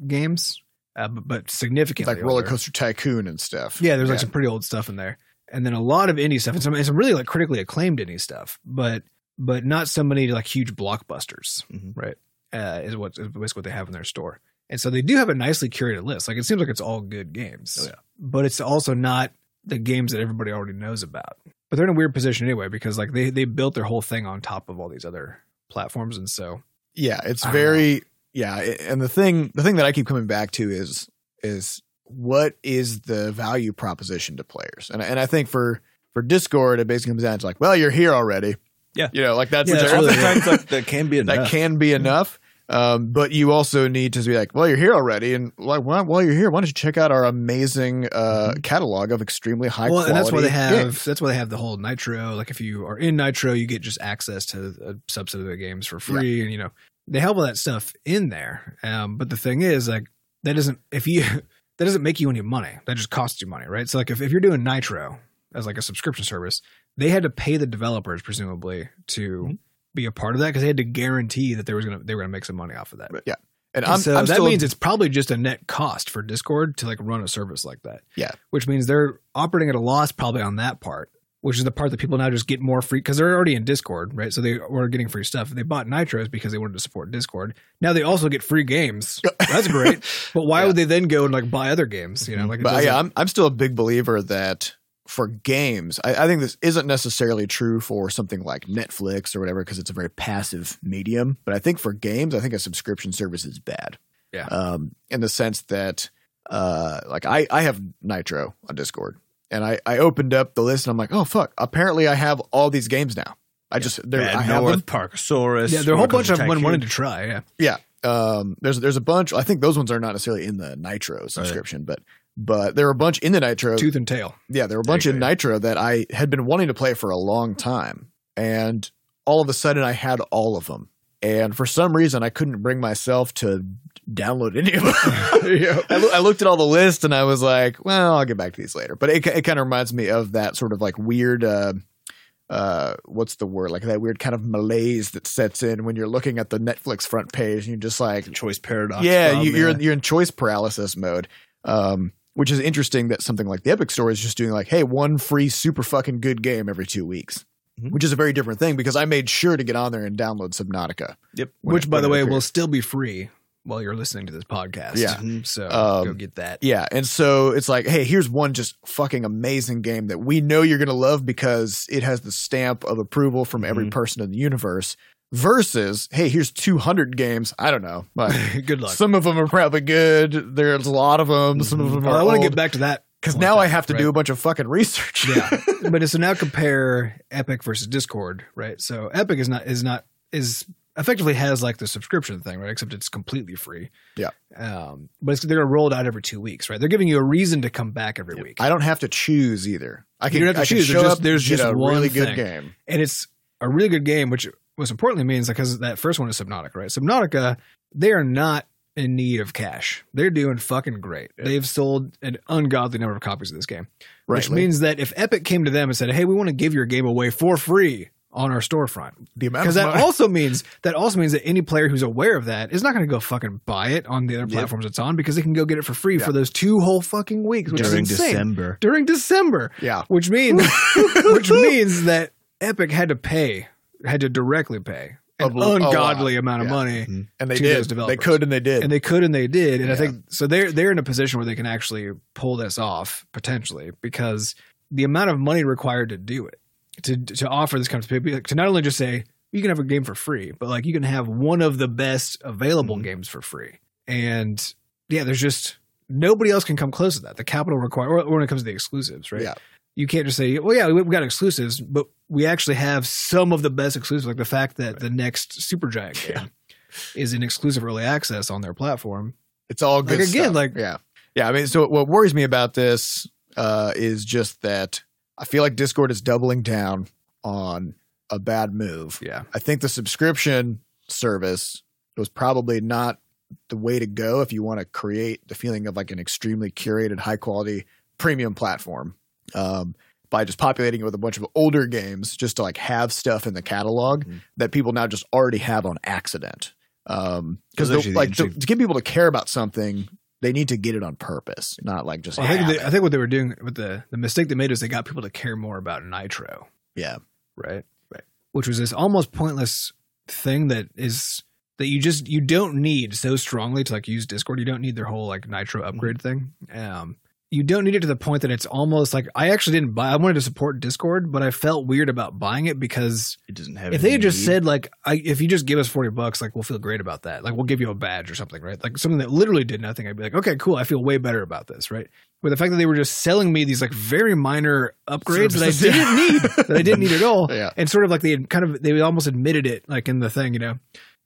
S2: games, uh, but, but significantly
S1: like Roller
S2: older.
S1: Coaster Tycoon and stuff.
S2: Yeah, there's like some pretty old stuff in there, and then a lot of indie stuff, and some, and some really like critically acclaimed indie stuff, but but not so many like huge blockbusters,
S3: Mhm.
S2: right? Uh, is what is basically what they have in their store, and so they do have a nicely curated list. Like it seems like it's all good games,
S3: Oh, yeah.
S2: but it's also not the games that everybody already knows about. But they're in a weird position anyway because like they they built their whole thing on top of all these other platforms, and so
S1: yeah it's
S2: I don't
S1: very yeah and the thing the thing that i keep coming back to is is what is the value proposition to players and, and i think for for discord it basically comes down to like well you're here already
S3: Yeah.
S1: you know like that's
S2: Yeah, that's really-
S3: Sometimes that, that can be enough.
S1: that can be enough um, but you also need to be like, well, you're here already, and like, well, while you're here, why don't you check out our amazing uh, catalog of extremely high
S2: well,
S1: quality
S2: and that's why they have
S1: games.
S2: that's why they have the whole Nitro. Like if you are in Nitro, you get just access to a subset of the games for free, and you know they have all that stuff in there. Um, but the thing is, like that doesn't if you that doesn't make you any money. That just costs you money, right? So like if, if you're doing Nitro as like a subscription service, they had to pay the developers presumably to
S1: Mm-hmm.
S2: Be a part of that because they had to guarantee that they was gonna they were gonna make some money off of that.
S1: But, yeah, and
S2: And
S1: I'm,
S2: so
S1: I'm
S2: that means it's probably just a net cost for Discord to like run a service like that.
S1: Yeah.
S2: Which means they're operating at a loss probably on that part, which is the part that people now just get more free because they're already in Discord, right? So they were getting free stuff. They bought Nitros because they wanted to support Discord. Now they also get free games. That's great. But why
S1: Yeah.
S2: would they then go and like buy other games? You know, mm-hmm. like
S1: but yeah, I'm I'm still a big believer that for games, I, I think this isn't necessarily true for something like Netflix or whatever because it's a very passive medium. But I think for games, I think a subscription service is bad.
S2: Yeah.
S1: Um, in the sense that, uh, like I I have Nitro on Discord, and I I opened up the list and I'm like, oh fuck, apparently I have all these games now. I just there I
S3: Bad
S1: have
S3: North,
S1: them.
S3: Parkasaurus.
S2: yeah, there are a whole bunch
S3: Coaster
S2: of them
S3: Tycoon.
S2: wanted to try. Yeah.
S1: Yeah, Um, there's there's a bunch. I think those ones are not necessarily in the Nitro subscription, but but there were a bunch in the Nitro.
S2: Tooth and tail.
S1: Yeah, there were a bunch in. Nitro that I had been wanting to play for a long time, and all of a sudden I had all of them. And for some reason, I couldn't bring myself to download any of them. I, loo- I looked at all the list and I was like, "Well, I'll get back to these later." But it, it kind of reminds me of that sort of like weird, uh, uh, what's the word? Like that weird kind of malaise that sets in when you're looking at the Netflix front page and you're just like,
S3: choice paradox.
S1: yeah,
S3: problem,
S1: you, you're
S3: yeah.
S1: you're in choice paralysis mode. Um, which is interesting that something like the Epic Store is just doing like, hey, one free super fucking good game every two weeks,
S3: Mhm.
S1: which is a very different thing because I made sure to get on there and download Subnautica.
S3: Yep.
S2: Which,
S1: it-
S2: by the way, will still be free while you're listening to this podcast.
S1: Yeah.
S3: Mhm.
S2: So
S1: Um,
S2: go get that.
S1: Yeah, and so it's like, hey, here's one just fucking amazing game that we know you're gonna love because it has the stamp of approval from every
S3: Mhm.
S1: person in the universe. Versus, hey, here's 200 games. I don't know, but
S2: Good luck.
S1: some of them are probably good. There's a lot of them. Some of them
S2: Well,
S1: are
S2: I want to get back to that
S1: because now
S2: time,
S1: I have to
S2: right?
S1: do a bunch of fucking research.
S2: yeah but so now compare epic versus discord right so epic is not is not is effectively has like the subscription thing right except it's completely free
S1: Yeah.
S2: um but it's, they're rolled out every two weeks right they're giving you a reason to come back every week
S1: I don't have to choose either. I can, you
S2: don't have to
S1: I
S2: choose.
S1: show
S2: There's just-
S1: up,
S2: there's just
S1: a
S2: one
S1: really good
S2: thing.
S1: game.
S2: and it's a really good game which most importantly means because that first one is subnautica right subnautica they are not in need of cash they're doing fucking great they've sold an ungodly number of copies of this game which
S1: Rightly.
S2: means that if epic came to them and said hey we want to give your game away for free on our storefront because that
S1: money-
S2: also means that also means that any player who's aware of that is not going to go fucking buy it on the other
S1: Yep.
S2: platforms it's on because they can go get it for free
S1: Yeah.
S2: for those two whole fucking weeks which
S3: during
S2: is.
S3: December.
S2: during December
S1: yeah,
S2: which means which means that Epic had to pay had to directly pay an
S1: A- a
S2: ungodly
S1: lot.
S2: amount of
S1: Yeah.
S2: money
S1: and they
S2: to
S1: did.
S2: those
S1: They could and they did.
S2: and they could and they did and I think so they're they're in a position where they can actually pull this off potentially because the amount of money required to do it to to offer this kind of people to not only just say you can have a game for free but like you can have one of the best available
S1: Mm-hmm.
S3: Mhm.
S2: games for free and yeah there's just nobody else can come close to that the capital required when it comes to the exclusives right
S1: Yeah.
S2: You can't just say well yeah we- we've got exclusives but we actually have some of the best exclusives like the fact that the next supergiant game
S1: Yeah.
S2: is in exclusive early access on their platform
S1: It's all good.
S2: Like, again,
S1: stuff.
S2: like-
S1: yeah, yeah. I mean, so what worries me about this uh, is just that I feel like Discord is doubling down on a bad move.
S2: yeah
S1: I think the subscription service was probably not the way to go if you want to create the feeling of like an extremely curated, high quality premium platform. Um, by just populating it with a bunch of older games, just to like have stuff in the catalog
S3: Mhm.
S1: that people now just already have on accident. Um, because
S3: the
S1: like to, to get people to care about something, they need to get it on purpose, not like just.
S2: Well, I think they. I think what they were doing with the the mistake they made is they got people to care more about Nitro,
S1: yeah,
S2: right?
S3: Right.
S2: Which was this almost pointless thing that is that you just you don't need so strongly to like use Discord. You don't need their whole like Nitro upgrade thing. Um, you don't need it to the point that it's almost like I actually didn't buy. I wanted to support Discord, but I felt weird about buying it because
S3: It doesn't have.
S2: if they had just
S3: you
S2: said like, I, if you just give us forty bucks, like we'll feel great about that. Like we'll give you a badge or something, right? Like something that literally did nothing. I'd be like, okay, cool. I feel way better about this, right? But the fact that they were just selling me these like very minor upgrades that I didn't need, that I didn't need at all,
S1: Yeah.
S2: and sort of like they had kind of they almost admitted it, like in the thing, you know.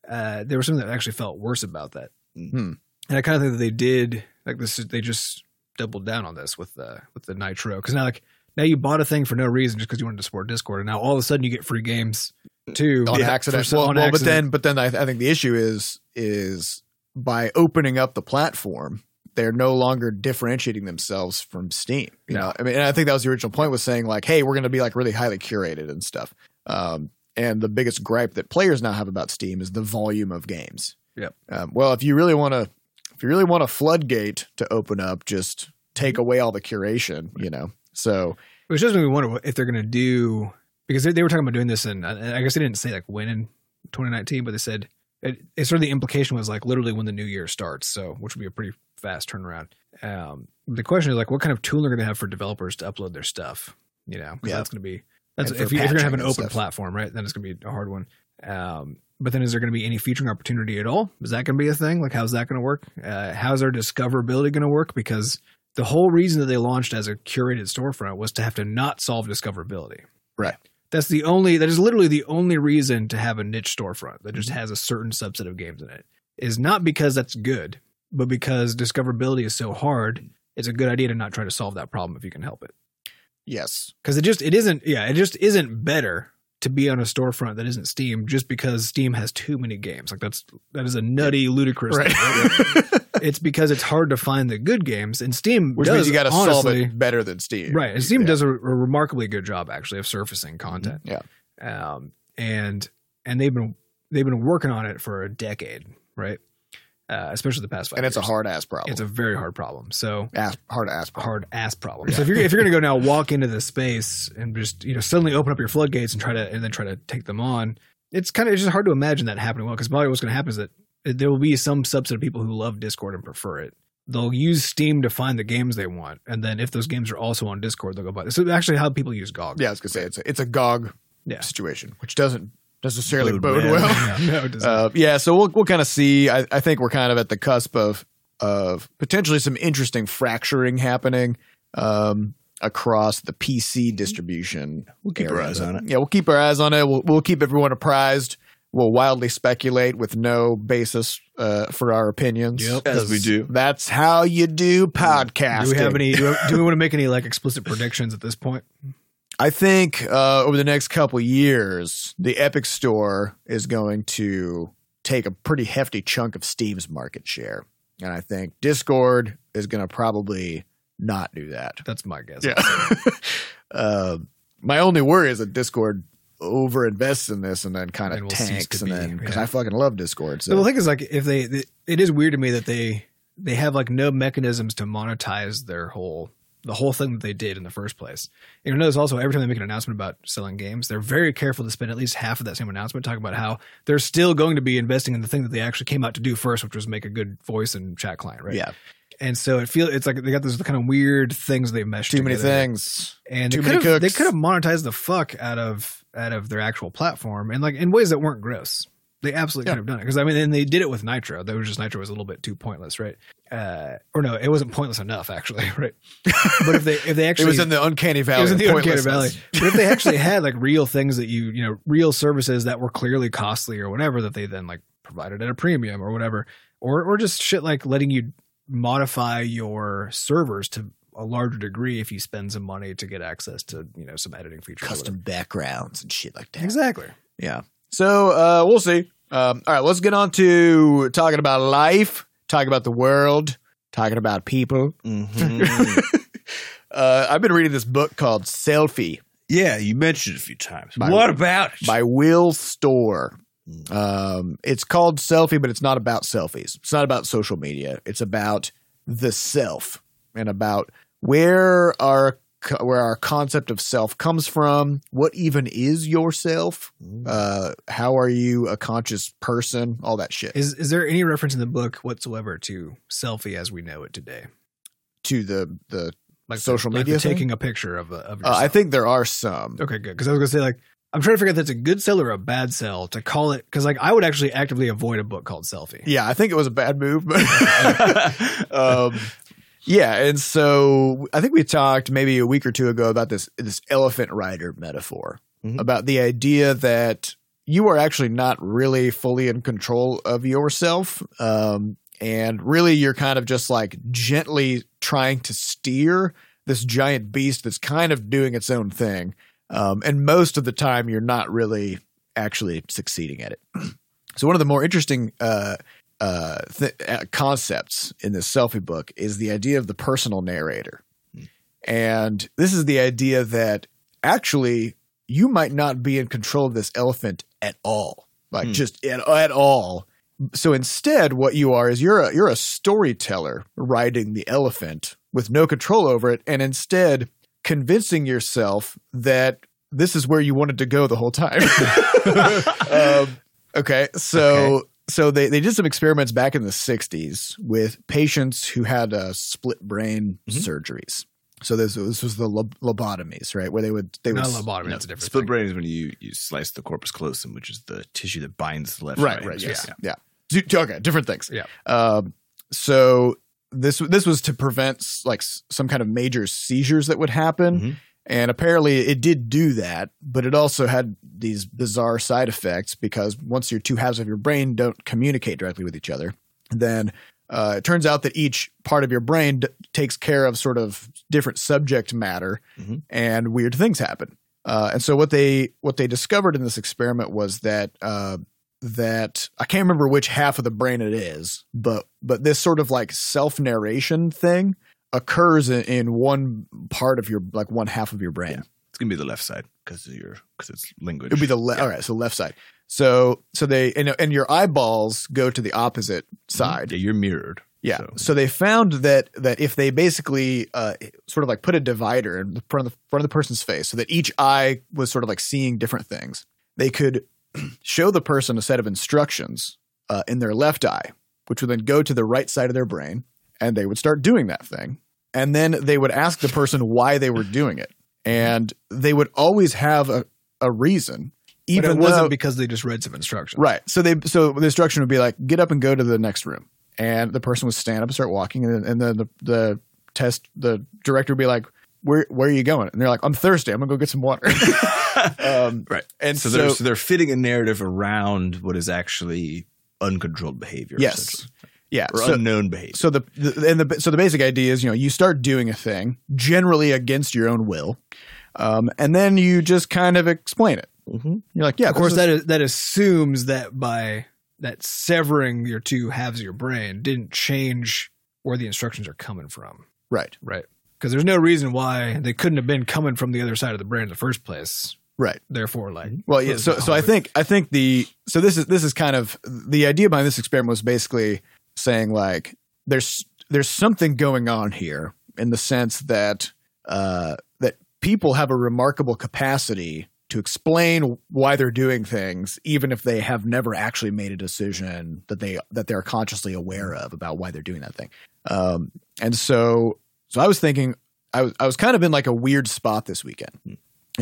S2: Uh, there was something that actually felt worse about that,
S1: Hmm.
S2: and I kind of think that they did like this. They just doubled down on this with the with the Nitro because now like now you bought a thing for no reason just because you wanted to support Discord, and now all of a sudden you get free games too
S1: on
S2: Yeah,
S1: accident.
S2: for
S1: Well,
S2: on
S1: well, but then, but then I, I think the issue is is by opening up the platform, they're no longer differentiating themselves from Steam. You know, I mean, and I think that was the original point was saying like, hey, we're going to be like really highly curated and stuff. Um, and the biggest gripe that players now have about Steam is the volume of games.
S2: Yep.
S1: Um, well, if you really want to, if you really want a floodgate to open up, just take away all the curation. You know, so
S2: Which does make me wonder if they're going to do because they, they were talking about doing this, and I guess they didn't say like when in 2019, but they said it, it sort of the implication was like literally when the new year starts, so which would be a pretty fast turnaround. Um, the question is like, what kind of tool are going to have for developers to upload their stuff? You know,
S1: Yeah.
S2: that's going to be that's if, you, if you're going to have an open
S1: stuff.
S2: platform, right? Then it's going to be a hard one. Um, but then is there going to be any featuring opportunity at all? Is that going to be a thing? Like, how's that going to work? Uh, how's our discoverability going to work? Because the whole reason that they launched as a curated storefront was to have to not solve discoverability.
S1: Right.
S2: That's the only that is literally the only reason to have a niche storefront that just has a certain subset of games in it is not because that's good, but because discoverability is so hard. It's a good idea to not try to solve that problem if you can help it.
S1: Yes.
S2: Because it just it isn't yeah it just isn't better to be on a storefront that isn't Steam just because Steam has too many games. Like that's that is a nutty, ludicrous.
S1: Right.
S2: Thing, right? it's because it's hard to find the good games, and Steam
S1: Which
S2: does
S1: means you got to solve it better than Steam.
S2: Right. And Steam
S1: Yeah.
S2: does a, a remarkably good job actually of surfacing content.
S1: Yeah.
S2: Um, and and they've been they've been working on it for a decade, right? Uh, especially the past five.
S1: And it's a hard ass problem.
S2: It's a very hard problem. So
S1: ass, hard ass problem.
S2: hard ass problem. So if you're if you're gonna go now walk into this space and just you know suddenly open up your floodgates and try to and then try to take them on, it's kind of it's just hard to imagine that happening well because probably what's gonna happen is that there will be some subset of people who love Discord and prefer it. They'll use Steam to find the games they want, and then if those games are also on Discord, they'll go buy. This is actually how people use GOG.
S1: Yeah, I was gonna say it's a, it's a GOG
S2: Yeah.
S1: situation, which doesn't necessarily
S3: Bode
S1: bode
S3: well.
S2: Yeah, no, it doesn't.
S1: Uh, yeah, so we'll we'll kind of see. I, I think we're kind of at the cusp of of potentially some interesting fracturing happening um, across the PC distribution.
S3: We'll keep our eyes on it.
S1: Yeah, we'll keep our eyes on it. We'll we'll keep everyone apprised. We'll wildly speculate with no basis uh, for our opinions.
S2: Yep.
S3: As we do.
S1: That's how you do podcasting.
S2: do we have any? Do we, do we want to make any like explicit predictions at this point?
S1: I think uh, over the next couple years, the Epic Store is going to take a pretty hefty chunk of Steam's market share, and I think Discord is going to probably not do that.
S2: That's my guess.
S1: Yeah. uh, my only worry is that Discord overinvests in this and then kind of tanks, and then because
S2: yeah.
S1: I fucking love Discord.
S2: So
S1: So
S2: the thing is, like, if they, it is weird to me that they they have like no mechanisms to monetize their whole the whole thing that they did in the first place. And you notice also every time they make an announcement about selling games, they're very careful to spend at least half of that same announcement talking about how they're still going to be investing in the thing that they actually came out to do first, which was make a good voice and chat client, right?
S1: yeah,
S2: And so it feels it's like they got those kind of weird things they've meshed
S1: too many things.
S2: and
S1: Too
S2: they
S1: many
S2: have, they could have monetized the fuck out of out of their actual platform and like in ways that weren't gross. They absolutely
S1: Yeah.
S2: could have done it because I mean, and they did it with Nitro. That was just Nitro was a little bit too pointless, right? Uh, or no, it wasn't pointless enough actually, right? But if they if they actually It
S1: was in the uncanny valley.
S2: it was in the uncanny valley. But if they actually had like real things that you you know real services that were clearly costly or whatever that they then like provided at a premium or whatever, or or just shit like letting you modify your servers to a larger degree if you spend some money to get access to you know some editing features.
S1: custom backgrounds and shit like that.
S2: Exactly.
S1: Yeah. So uh, we'll see. Um, all right, let's get on to talking about life, talking about the world, talking about people.
S3: Mhm.
S1: Uh, I've been reading this book called Selfie
S3: yeah, you mentioned it a few times.
S1: By-
S3: what about it?
S1: by Will Storr. Um, it's called Selfie, but it's not about selfies. It's not about social media. It's about the self and about where our where our concept of self comes from. What even is yourself? Uh, how are you a conscious person? All that shit.
S2: Is is there any reference in the book whatsoever to selfie as we know it today?
S1: to the the
S2: Like
S1: Social
S2: the, like
S1: media
S2: the taking a picture of a, of
S1: uh. I think there are some.
S2: Okay, good. Because I was gonna say like I'm trying to figure out if that's a good sell or a bad sell to call it. Because like I would actually actively avoid a book called Selfie.
S1: Yeah, I think it was a bad move, but um, yeah. And so I think we talked maybe a week or two ago about this this elephant rider metaphor
S3: Mhm.
S1: about the idea that you are actually not really fully in control of yourself. Um, and really, you're kind of just like gently trying to steer this giant beast that's kind of doing its own thing. Um, and most of the time, you're not really actually succeeding at it. So, one of the more interesting uh, uh, th- uh, concepts in this selfie book is the idea of the personal narrator. And this is the idea that actually you might not be in control of this elephant at all, like
S3: Hmm.
S1: just at, at all. So instead, what you are is you're a you're a storyteller riding the elephant with no control over it, and instead convincing yourself that this is where you wanted to go the whole time. um, okay, so so they, they did some experiments back in the 60s with patients who had uh, split brain
S3: Mhm.
S1: surgeries. So this this was the lob- lobotomies, right? Where they would they would
S2: Not a lobotomy.
S3: No,
S2: that's a different
S3: split
S2: thing.
S3: brain is when you, you slice the corpus callosum, which is the tissue that binds the left
S1: right,
S3: brain.
S1: right, yes, yeah. Do- Okay, different things.
S2: Yeah.
S1: Um, so this this was to prevent like some kind of major seizures that would happen,
S3: Mhm.
S1: And apparently it did do that, but it also had these bizarre side effects because once your two halves of your brain don't communicate directly with each other, then uh, it turns out that each part of your brain d- takes care of sort of different subject matter
S3: Mhm.
S1: and weird things happen. Uh, and so what they what they discovered in this experiment was that uh, that I can't remember which half of the brain it is, but but this sort of like self narration thing occurs in, in one part of your like one half of your brain.
S3: Yeah. It's gonna be the left side because your because it's language.
S1: It would be the le- all right, so left side. So so they and and your eyeballs go to the opposite side.
S3: Yeah, you're mirrored.
S1: Yeah.
S3: So-
S1: So, they found that that if they basically uh, sort of like put a divider in the front of the front of the person's face, so that each eye was sort of like seeing different things, they could show the person a set of instructions uh, in their left eye, which would then go to the right side of their brain, and they would start doing that thing, and then they would ask the person why they were doing it, and they would always have a, a reason,
S2: But
S1: even
S2: it wasn't
S1: though-
S2: because they just read some instructions.
S1: Right. So they so the instruction would be like, get up and go to the next room, and the person would stand up and start walking, and, and then the the test the director would be like, where where are you going? And they're like, I'm thirsty. I'm gonna go get some water. um,
S3: Right.
S1: and
S3: So,
S1: so,
S3: they're so they're fitting a narrative around what is actually uncontrolled behavior.
S1: yes. Yeah.
S3: or
S1: So,
S3: unknown behavior.
S1: so the, the and the so the basic idea is you know you start doing a thing generally against your own will, um, and then you just kind of explain it.
S3: mm-hmm.
S1: You're like, yeah,
S2: of course,
S1: is-
S2: that is, that assumes that by that severing your two halves of your brain didn't change where the instructions are coming from.
S1: right,
S2: Right. Because there's no reason why they couldn't have been coming from the other side of the brain in the first place.
S1: right.
S2: Therefore, like,
S1: Well, yeah. So, so I think I think the so this is this is kind of the idea behind this experiment was basically saying like there's there's something going on here in the sense that uh, that people have a remarkable capacity to explain why they're doing things, even if they have never actually made a decision that they that they're consciously aware of about why they're doing that thing. Um, and so, so I was thinking, I was I was kind of in like a weird spot this weekend. And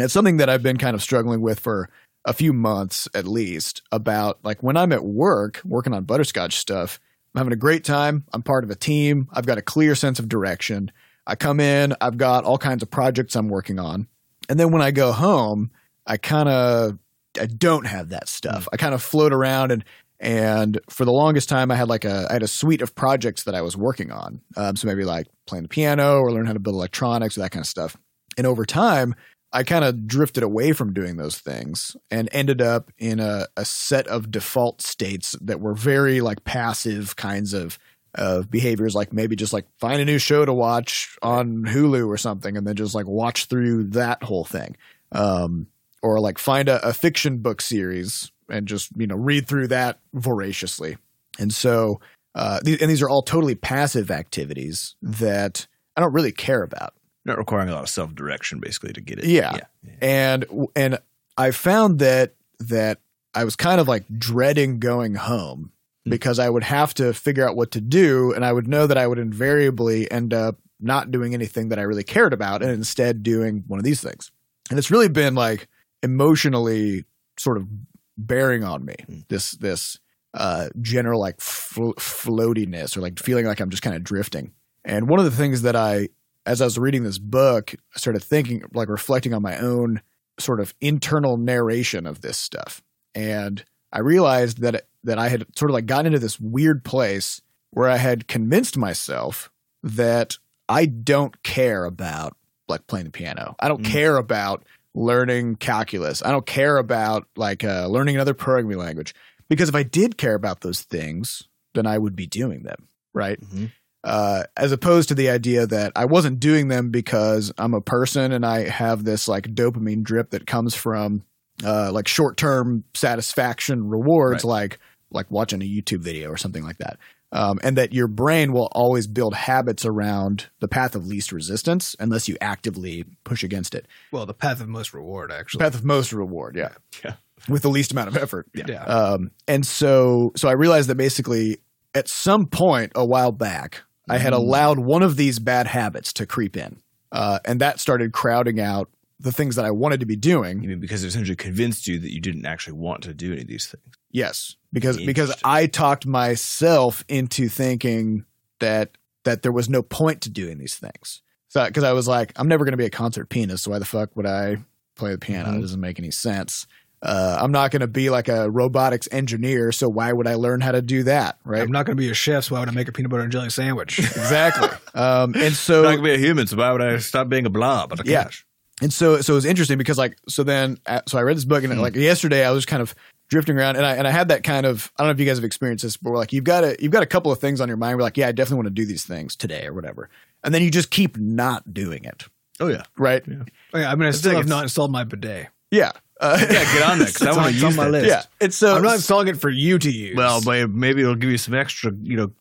S1: it's something that I've been kind of struggling with for a few months at least about like when I'm at work working on butterscotch stuff, I'm having a great time. I'm part of a team. I've got a clear sense of direction. I come in, I've got all kinds of projects I'm working on. And then when I go home, I kind of I don't have that stuff. I kind of float around and and for the longest time I had like a I had a suite of projects that I was working on. Um, so maybe like playing the piano or learn how to build electronics or that kind of stuff. And over time, I kind of drifted away from doing those things and ended up in a, a set of default states that were very like passive kinds of of behaviors, like maybe just like find a new show to watch on Hulu or something, and then just like watch through that whole thing, um, or like find a, a fiction book series and just you know read through that voraciously. And so, uh, these, and these are all totally passive activities that I don't really care about.
S3: Not requiring a lot of self direction, basically, to get it.
S1: Yeah.
S3: yeah.
S1: and and I found that that I was kind of like dreading going home
S3: Hmm.
S1: because I would have to figure out what to do, and I would know that I would invariably end up not doing anything that I really cared about, and instead doing one of these things. And it's really been like emotionally sort of bearing on me
S3: Hmm.
S1: this this uh, general like flo- floatiness or like feeling like I'm just kind of drifting. And one of the things that I as I was reading this book, I started thinking, like reflecting on my own sort of internal narration of this stuff. And I realized that that I had sort of like gotten into this weird place where I had convinced myself that I don't care about like playing the piano. I don't
S3: Mm.
S1: care about learning calculus. I don't care about like uh, learning another programming language because if I did care about those things, then I would be doing them, right?
S3: Mhm.
S1: Uh, as opposed to the idea that I wasn't doing them because I'm a person and I have this like dopamine drip that comes from uh, like short term satisfaction rewards, like like watching a YouTube video or something like that. Um, and that your brain will always build habits around the path of least resistance unless you actively push against it.
S2: well, the path of most reward, actually.
S1: Path of most reward, yeah,
S3: Yeah.
S1: with the least amount of effort.
S2: yeah.
S1: Um, and so, so I realized that basically at some point a while back, I had
S3: Mm.
S1: allowed one of these bad habits to creep in. Uh, and that started crowding out the things that I wanted to be doing.
S3: You mean because it essentially convinced you that you didn't actually want to do any of these things?
S1: Yes, because because I talked myself into thinking that that there was no point to doing these things. So because I was like, I'm never going to be a concert pianist, so why the fuck would I play the piano?
S3: Mhm.
S1: It doesn't make any sense. Uh, I'm not going to be like a robotics engineer, so why would I learn how to do that? Right?
S2: I'm not going to be a chef, so why would I make a peanut butter and jelly sandwich?
S1: exactly. um, and
S3: I'm
S1: so
S3: not gonna be a human, so why would I stop being a blob? But I
S1: Yeah.
S3: can't.
S1: and so so it was interesting because like so then uh, so I read this book and like yesterday I was kind of drifting around and I and I had that kind of I don't know if you guys have experienced this but like you've got a you've got a couple of things on your mind We're like yeah I definitely want to do these things today or whatever and then you just keep not doing it
S3: Oh yeah,
S1: right
S2: Oh, yeah, I mean, I still
S3: like
S2: have not installed my bidet.
S1: yeah uh,
S3: yeah. Get on that because I want
S2: on-
S3: to use
S2: my
S3: that.
S2: list.
S1: yeah and so
S2: I'm not installing it for you to use.
S3: Well, but maybe it'll give you some extra, you know,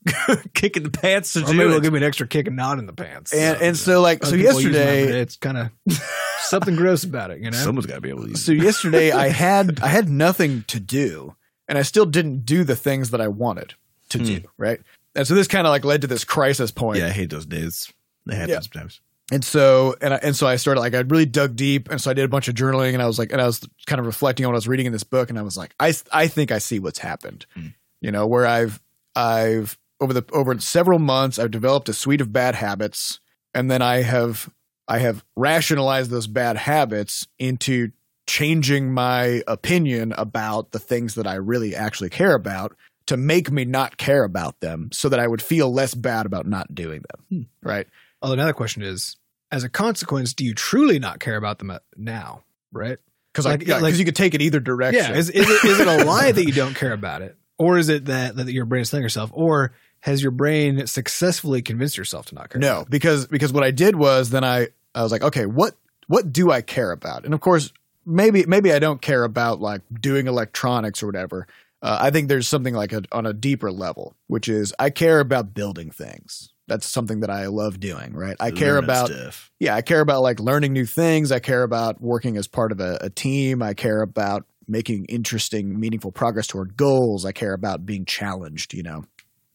S3: kick in the pants to
S2: or
S3: do
S2: maybe
S3: it.
S2: it'll give me an extra kick and not in the pants.
S1: and and so like so
S2: my
S1: yesterday
S2: it's kind of something gross about it, you know.
S3: Someone's got to be able to use.
S1: so yesterday I had I had nothing to do and I still didn't do the things that I wanted to do right and so this kind of like led to this crisis point
S3: Yeah, I hate those days. They happen
S1: Yeah.
S3: sometimes.
S1: And so and I, and so I started like I really dug deep and so I did a bunch of journaling and I was like and I was kind of reflecting on what I was reading in this book and I was like I I think I see what's happened.
S3: Mm.
S1: You know, where I've I've over the over several months I've developed a suite of bad habits and then I have I have rationalized those bad habits into changing my opinion about the things that I really actually care about to make me not care about them so that I would feel less bad about not doing them.
S3: Hmm.
S1: Right?
S2: Although another question is, as a consequence, do you truly not care about them now? Right?
S1: Because
S2: Like-
S1: yeah,
S2: like-
S1: you could take it either direction.
S2: Yeah. Is, is, it, is it a lie that you don't care about it? Or is it that, that your brain is telling yourself? Or has your brain successfully convinced yourself to not care?
S1: no,
S2: about it?
S1: because because what I did was then I I was like, okay, what what do I care about? And of course, maybe maybe I don't care about like doing electronics or whatever. Uh, I think there's something like a, on a deeper level, which is I care about building things. That's something that I love doing, right? I care
S3: Learning
S1: about
S3: stuff.
S1: yeah, I care about like learning new things. I care about working as part of a, a team. I care about making interesting, meaningful progress toward goals. I care about being challenged, you know.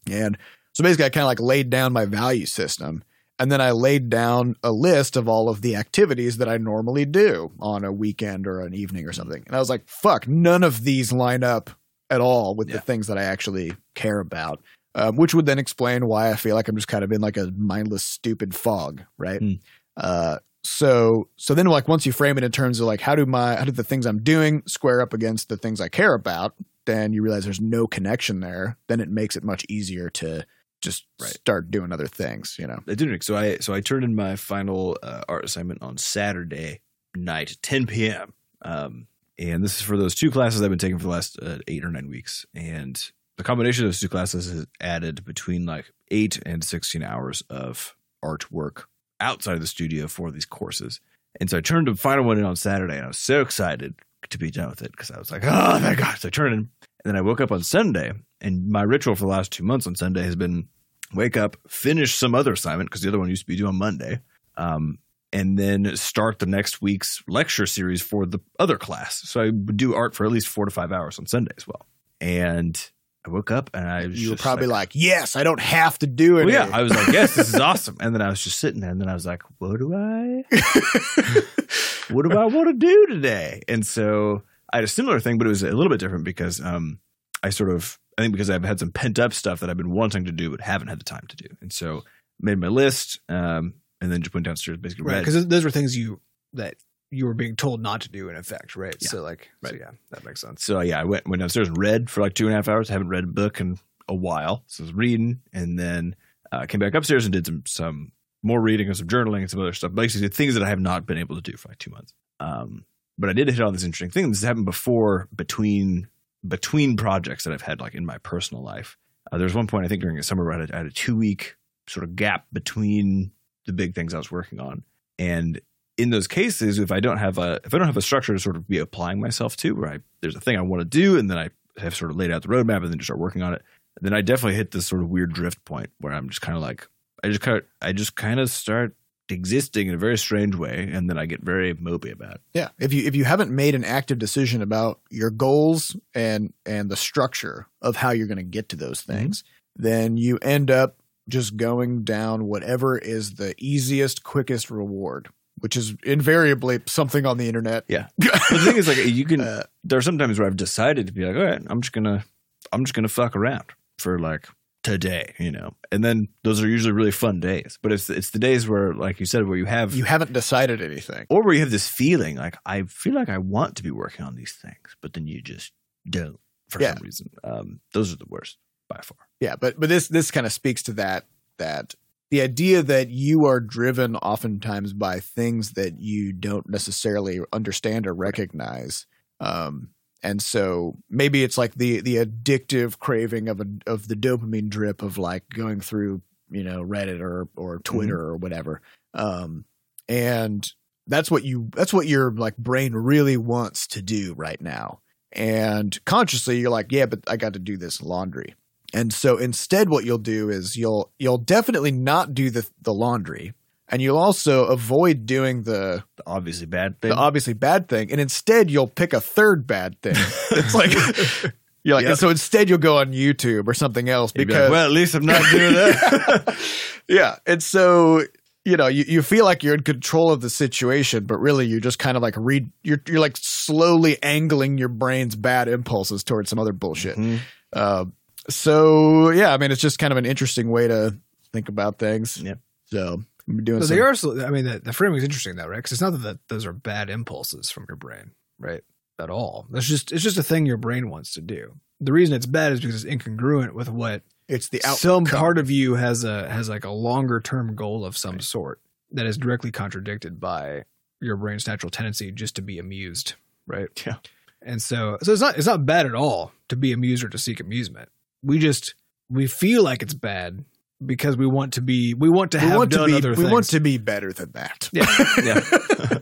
S1: And so basically, I kind of like laid down my value system. And then I laid down a list of all of the activities that I normally do on a weekend or an evening or something. And I was like, fuck, none of these line up at all with
S3: Yeah.
S1: the things that I actually care about. Um, which would then explain why I feel like I'm just kind of in like a mindless, stupid fog, right?
S3: Hmm.
S1: Uh, so so then like once you frame it in terms of like how do my how do the things I'm doing square up against the things I care about, then you realize there's no connection there. Then it makes it much easier to just
S3: Right.
S1: start doing other things, you know.
S3: I did. So I so I turned in my final uh, art assignment on Saturday night, 10 p.m. Um, and this is for those two classes I've been taking for the last uh, eight or nine weeks. And the combination of those two classes has added between like eight and 16 hours of artwork outside of the studio for these courses. And so I turned the final one in on Saturday, and I was so excited to be done with it because I was like, oh my God. So I turned in. And then I woke up on Sunday, and my ritual for the last two months on Sunday has been wake up, finish some other assignment because the other one used to be due on Monday, um, and then start the next week's lecture series for the other class. So I would do art for at least four to five hours on Sunday as well. And I woke up and I was
S1: You were probably like, yes, I don't have to do it.
S3: well, yeah, I was like, yes, this is awesome. And then I was just sitting there, and then I was like, what do I, what do I want to do today? And so I had a similar thing, but it was a little bit different because um, I sort of, I think because I've had some pent up stuff that I've been wanting to do but haven't had the time to do, and so made my list, um, and then just went downstairs, basically
S2: Right. Because those were things you that you were being told not to do in effect, right?
S3: Yeah.
S2: So like, so yeah, that makes sense.
S3: So yeah, I went went downstairs and read for like two and a half hours. I haven't read a book in a while, so I was reading, and then uh, came back upstairs and did some some more reading and some journaling and some other stuff. Basically, things that I have not been able to do for like two months. Um, but I did hit on this interesting thing. This happened before between between projects that I've had like in my personal life. Uh, there was one point I think during the summer where I had a, I had a two week sort of gap between the big things I was working on, and in those cases, if I don't have a if I don't have a structure to sort of be applying myself to, where I, there's a thing I want to do, and then I have sort of laid out the roadmap, and then just start working on it, then I definitely hit this sort of weird drift point where I'm just kind of like I just kind of I just kind of start existing in a very strange way, and then I get very mopey about it.
S1: Yeah, if you if you haven't made an active decision about your goals and and the structure of how you're going to get to those mm-hmm. things, then you end up just going down whatever is the easiest, quickest reward, which is invariably something on the internet.
S3: Yeah. The thing is, like, you can.
S1: Uh,
S3: there are some times where I've decided to be like, all right, I'm just gonna, I'm just gonna fuck around for like today, you know. And then those are usually really fun days. But it's it's the days where, like you said, where you have
S1: You haven't decided anything.
S3: or where you have this feeling like I feel like I want to be working on these things, but then you just don't for
S1: Yeah.
S3: some reason. Um, those are the worst by far.
S1: Yeah, but but this this kind of speaks to that that the idea that you are driven oftentimes by things that you don't necessarily understand or recognize. Um and so maybe it's like the the addictive craving of a of the dopamine drip of like going through, you know, Reddit or or Twitter or whatever. Um and that's what you that's what your like brain really wants to do right now. And consciously you're like, yeah, but I got to do this laundry. And so instead what you'll do is you'll you'll definitely not do the the laundry and you'll also avoid doing the
S3: The obviously bad thing.
S1: the obviously bad thing and instead you'll pick a third bad thing. It's like you're like
S3: Yep.
S1: so instead you'll go on YouTube or something else
S3: You'd be
S1: because
S3: like, well, at least I'm not doing that.
S1: yeah. And so, you know, you, you feel like you're in control of the situation, but really you're just kind of like read you're you're like slowly angling your brain's bad impulses towards some other bullshit.
S3: Mhm.
S1: Uh, so yeah, I mean, it's just kind of an interesting way to think about things.
S3: Yeah.
S1: So I'm doing
S2: So
S1: some,
S2: they are. sl- I mean, the, the framing is interesting though, right? Because it's not that those are bad impulses from your brain, right? At all. That's just it's just a thing your brain wants to do. The reason it's bad is because it's incongruent with what
S1: it's the outcome.
S2: some part of you has a has like a longer term goal of some sort that is directly contradicted by your brain's natural tendency just to be amused, right?
S3: Yeah.
S2: And so so it's not it's not bad at all to be amused or to seek amusement. We just we feel like it's bad because we want to be we want to
S1: we
S2: have
S1: want to
S2: done
S1: be
S2: other
S1: we
S2: things.
S1: want to be better than that.
S2: Yeah.
S3: Yeah.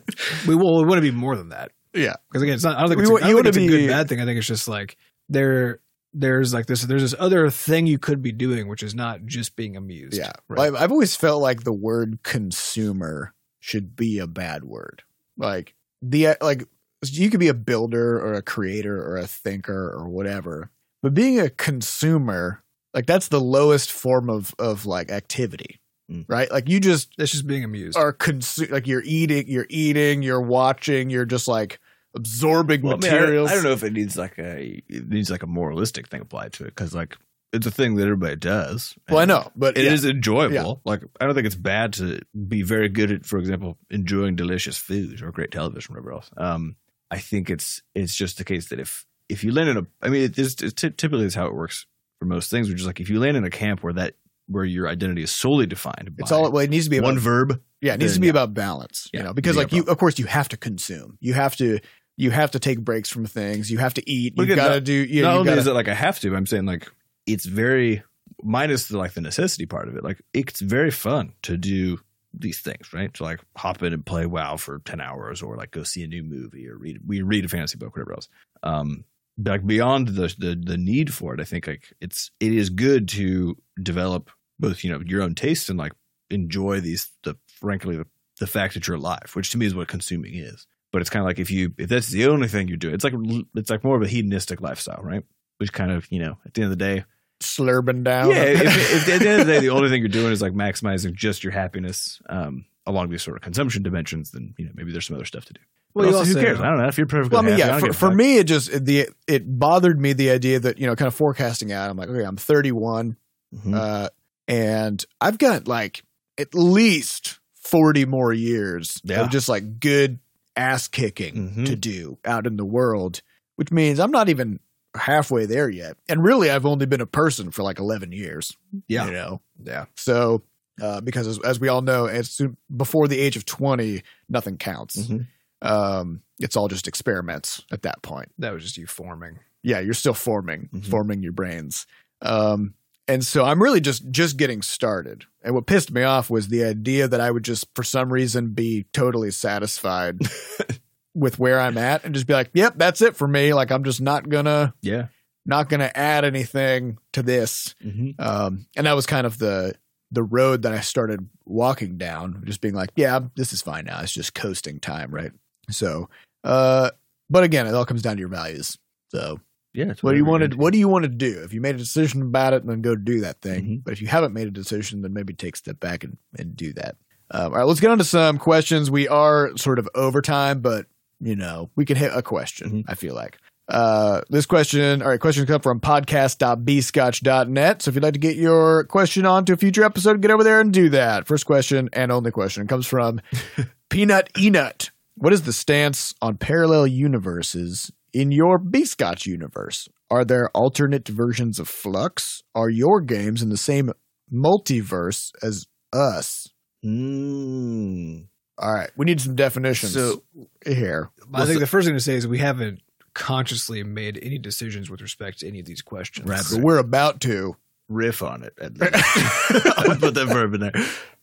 S2: we, will, we want to be more than that.
S1: yeah.
S2: Because again, it's not. I don't think
S1: We
S2: it's, a, don't think it's a good bad thing. I think it's just like there. There's like this. There's this other thing you could be doing, which is not just being amused.
S1: Yeah.
S2: Right.
S1: I've, I've always felt like the word consumer should be a bad word. Like the like you could be a builder or a creator or a thinker or whatever, but being a consumer, like that's the lowest form of of like activity,
S3: Mm.
S1: right? Like you just
S2: it's just being amused.
S1: are consu- like you're eating, you're eating, you're watching, you're just like absorbing
S3: Well, I, mean, I-
S1: materials.
S3: I, don't know if it needs like a it needs like a moralistic thing applied to it because like it's a thing that everybody does.
S1: Well, I know, but
S3: It
S1: yeah.
S3: is enjoyable.
S1: Yeah.
S3: Like I don't think it's bad to be very good at, for example, enjoying delicious food or great television or whatever else. Um, I think it's it's just the case that if if you land in a, I mean, it is it typically is how it works for most things, which is like if you land in a camp where that where your identity is solely defined by
S1: It's all well, it needs to be
S3: one
S1: about
S3: verb.
S1: Yeah, it needs
S3: then,
S1: to be
S3: yeah.
S1: about balance. You
S3: Yeah,
S1: know, because like you, of course, you have to consume. You have to, you have to take breaks from things. You have to eat. You got to do. You
S3: Not
S1: know, you
S3: only
S1: gotta,
S3: is it like I have to, I'm saying like it's very minus the like the necessity part of it. Like it's very fun to do these things, right? To like hop in and play WoW for ten hours, or like go see a new movie, or read we read a fantasy book, whatever else. Um, like beyond the, the the need for it, I think like it's it is good to develop both you know your own taste and like enjoy these the frankly the, the fact that you're alive, which to me is what consuming is. But it's kind of like if you if that's the only thing you're doing, it's like it's like more of a hedonistic lifestyle, right? Which kind of you know at the end of the day,
S1: slurping down.
S3: yeah. If, if at the end of the day, the only thing you're doing is like maximizing just your happiness um, along these sort of consumption dimensions, then you know maybe there's some other stuff to do.
S2: Well, you
S3: also, who cares? I don't know if you're perfectly.
S1: well, I mean,
S3: happy,
S1: yeah.
S3: don't
S1: For, for me, it just the it bothered me the idea that you know, kind of forecasting out. I'm like, okay, I'm 31,
S3: Mhm.
S1: uh, and I've got like at least 40 more years
S3: Yeah.
S1: of just like good ass kicking
S3: Mhm.
S1: to do out in the world, which means I'm not even halfway there yet. And really, I've only been a person for like 11 years.
S2: Yeah.
S1: You know,
S2: yeah.
S1: so uh, because as, as we all know, as soon, before the age of 20, nothing counts.
S3: Mhm.
S1: Um, it's all just experiments at that point.
S2: That was just you forming.
S1: Yeah, you're still forming,
S3: Mhm.
S1: forming your brains. Um, and so I'm really just just getting started. And what pissed me off was the idea that I would just for some reason be totally satisfied with where I'm at and just be like, "Yep, that's it for me." Like I'm just not gonna
S3: yeah.
S1: not gonna add anything to this.
S3: Mhm.
S1: Um, and that was kind of the the road that I started walking down, just being like, yeah, this is fine now. It's just coasting time, right? So, uh, but again, it all comes down to your values. So,
S3: Yeah. it's
S1: what do you want to. What do you want to do? If you made a decision about it, then go do that thing.
S3: Mhm.
S1: But if you haven't made a decision, then maybe take a step back and and do that. Um, all right, let's get on to some questions. We are sort of overtime, but you know we can hit a question.
S3: Mhm.
S1: I feel like. Uh, this question, all right, questions come from podcast.bscotch.net. So if you'd like to get your question on to a future episode, get over there and do that. First question and only question comes from Peanut Enut. What is the stance on parallel universes in your B-Scotch universe? Are there alternate versions of Flux? Are your games in the same multiverse as us?
S3: Mm.
S1: All right, we need some definitions
S3: So
S1: here.
S2: I think the first thing to say is we haven't consciously made any decisions with respect to any of these questions.
S3: Right,
S1: But we're about to.
S3: Riff on it. At least. I'll put that verb in there.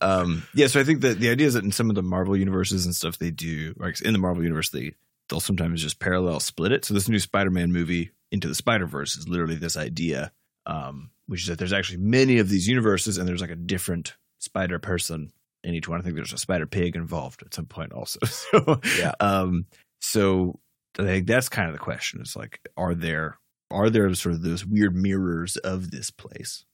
S3: Um, yeah, so I think that the idea is that in some of the Marvel universes and stuff, they do like in the Marvel universe, they they'll sometimes just parallel split it. So this new Spider-Man movie, Into the Spider Verse, is literally this idea, um, which is that there's actually many of these universes, and there's like a different Spider person in each one. I think there's a Spider Pig involved at some point also. So
S1: Yeah.
S3: um, so I think that's kind of the question. It's like, are there are there sort of those weird mirrors of this place?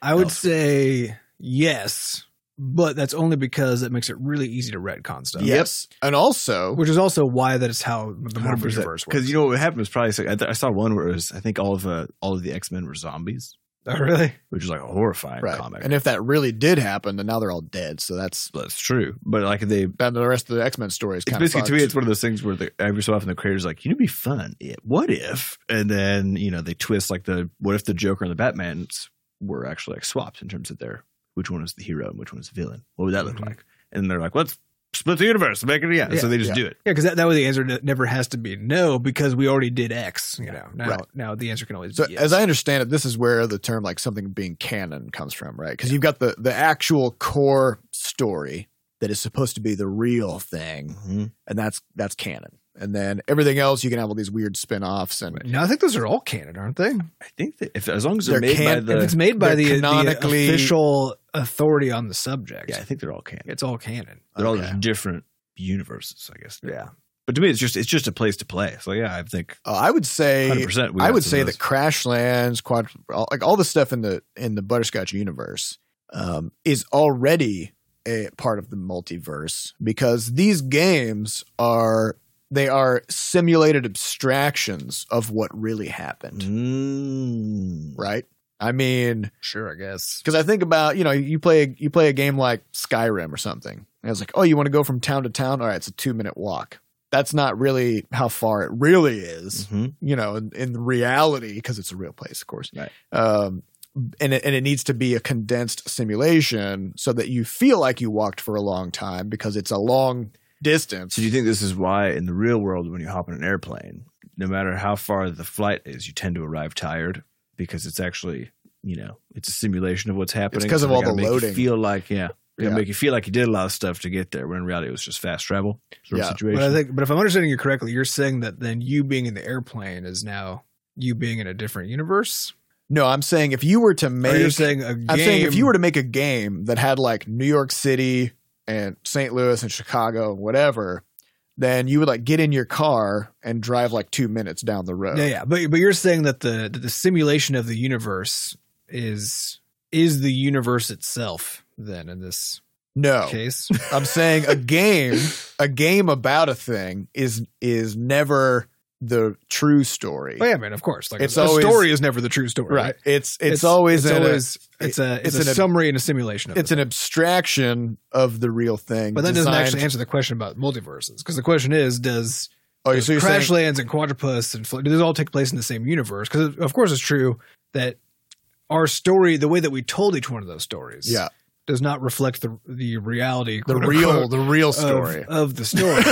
S2: I would
S3: else.
S2: say yes, but that's only because it makes it really easy to retcon stuff.
S1: Yes. And also,
S2: Which is also why that is how the Marvel universe works.
S3: Because you know what happened was probably I, th- I saw one where it was I think all of uh, all of the X Men were zombies,
S2: oh, really?
S3: which is like a horrifying
S1: right.
S3: comic.
S1: And if that really did happen, then now they're all dead. So that's
S3: that's true, but like they.
S1: then the rest of the X Men story is kind of
S3: basically to me, it's one of those things where the, every so often the creators like, you know, be fun. What if? And then you know they twist like the what if the Joker and the Batman's were actually like swapped in terms of their which one was the hero and which one was the villain. What would that look
S2: Mhm.
S3: like? And they're like, let's split the universe, make it yeah.
S2: Yeah,
S3: so they just
S1: yeah.
S3: do it.
S2: Yeah, because that, that way the answer never has to be no because we already did X. You know, now
S1: Right.
S2: now the answer can always
S1: So
S2: be yes.
S1: as I understand it, this is where the term like something being canon comes from, right? Because you've got the the actual core story that is supposed to be the real thing, mm-hmm. and that's that's canon. And then everything else, you can have all these weird spin-offs and
S2: now I think those are all canon, aren't they?
S3: I think that if as long as they're,
S1: They're
S3: made by the
S2: if it's made by the, the
S1: canonically-
S2: official authority on the subject,
S3: yeah, I think they're all canon.
S2: it's all canon.
S3: They're all just different universes, I guess.
S2: Yeah.
S3: But to me, it's just it's just a place to play. So yeah, I think
S1: Uh, I would say
S3: 100%. we
S1: I would say
S3: of
S1: that
S3: those.
S1: Crashlands, Quad, all, like all the stuff in the in the Butterscotch universe, um, is already a part of the multiverse because these games are they are simulated abstractions of what really happened,
S3: Mm.
S1: right? I mean,
S2: Sure, I guess.
S1: because I think about you know you play you play a game like Skyrim or something. And it's like, oh, you want to go from town to town? All right, it's a two minute walk. That's not really how far it really is
S3: Mhm.
S1: you know, in, in reality, because it's a real place, of course.
S3: Right.
S1: Um, and it, and it needs to be a condensed simulation so that you feel like you walked for a long time because it's a long distance.
S3: So do you think this is why in the real world, when you hop on an airplane, no matter how far the flight is, you tend to arrive tired because it's actually you know it's a simulation of what's happening.
S1: 'cause of all the
S3: make you
S1: loading.
S3: feel like yeah, they
S1: Yeah.
S3: make you feel like you did a lot of stuff to get there. When in reality, it was just fast travel sort
S1: Yeah.
S3: of situation.
S2: But I think, but if I'm understanding you correctly, you're saying that then you being in the airplane is now you being in a different universe.
S1: no, I'm saying if you were to make,
S2: you're saying a game.
S1: I'm saying if you were to make a game that had like New York City and St. Louis and Chicago, whatever, then you would like get in your car and drive like two minutes down the road.
S2: yeah, yeah, but but you're saying that the that the simulation of the universe is is the universe itself. Then in this
S1: No,
S2: case,
S1: I'm saying a game, a game about a thing is is never the true story.
S2: oh yeah, man, of course. Like
S1: It's
S2: a,
S1: always-
S2: story is never the true story,
S1: Right.
S2: right?
S1: It's it's, always
S2: it's
S1: in a-
S2: it's a it's,
S1: it's
S2: a
S1: an-
S2: summary and a simulation of
S1: it's an
S2: thing.
S1: abstraction of the real thing.
S2: But that doesn't actually answer the question about multiverses because the question is does
S1: Oh,
S2: does
S1: so you're saying
S2: Crashlands and Quadropus and Fl- do those all take place in the same universe? Because of course it's true that our story, the way that we told each one of those stories,
S1: yeah,
S2: does not reflect the the reality,
S1: the real
S2: unquote,
S1: the real
S2: of-
S1: story.
S2: of, the story.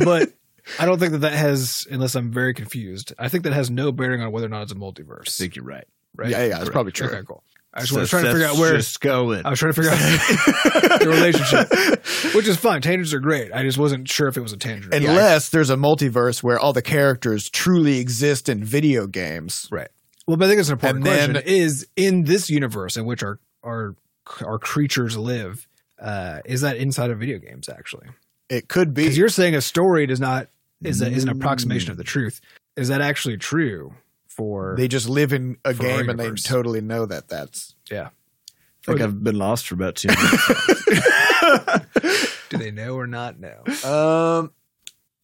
S2: but I don't think that that has, unless I'm very confused, I think that has no bearing on whether or not it's a multiverse.
S3: I think you're right.
S2: right?
S1: Yeah, yeah, it's probably true.
S2: Okay, cool. I just was trying to figure out where
S3: Just going.
S2: I was trying to figure out the relationship, which is fine. Tangents are great. I just wasn't sure if it was a tangent.
S1: Unless there's a multiverse where all the characters truly exist in video games.
S2: Right. Well, but I think it's an important
S1: And
S2: question.
S1: then-
S2: is in this universe in which our our our creatures live, uh, is that inside of video games actually?
S1: It could be.
S2: Because you're saying a story does not is a, is an
S3: Mm.
S2: approximation of the truth. Is that actually true for?
S1: They just live in a game and they totally know that that's.
S2: yeah.
S3: I think I've been lost for about two minutes.
S2: Do they know or not know?
S1: Um,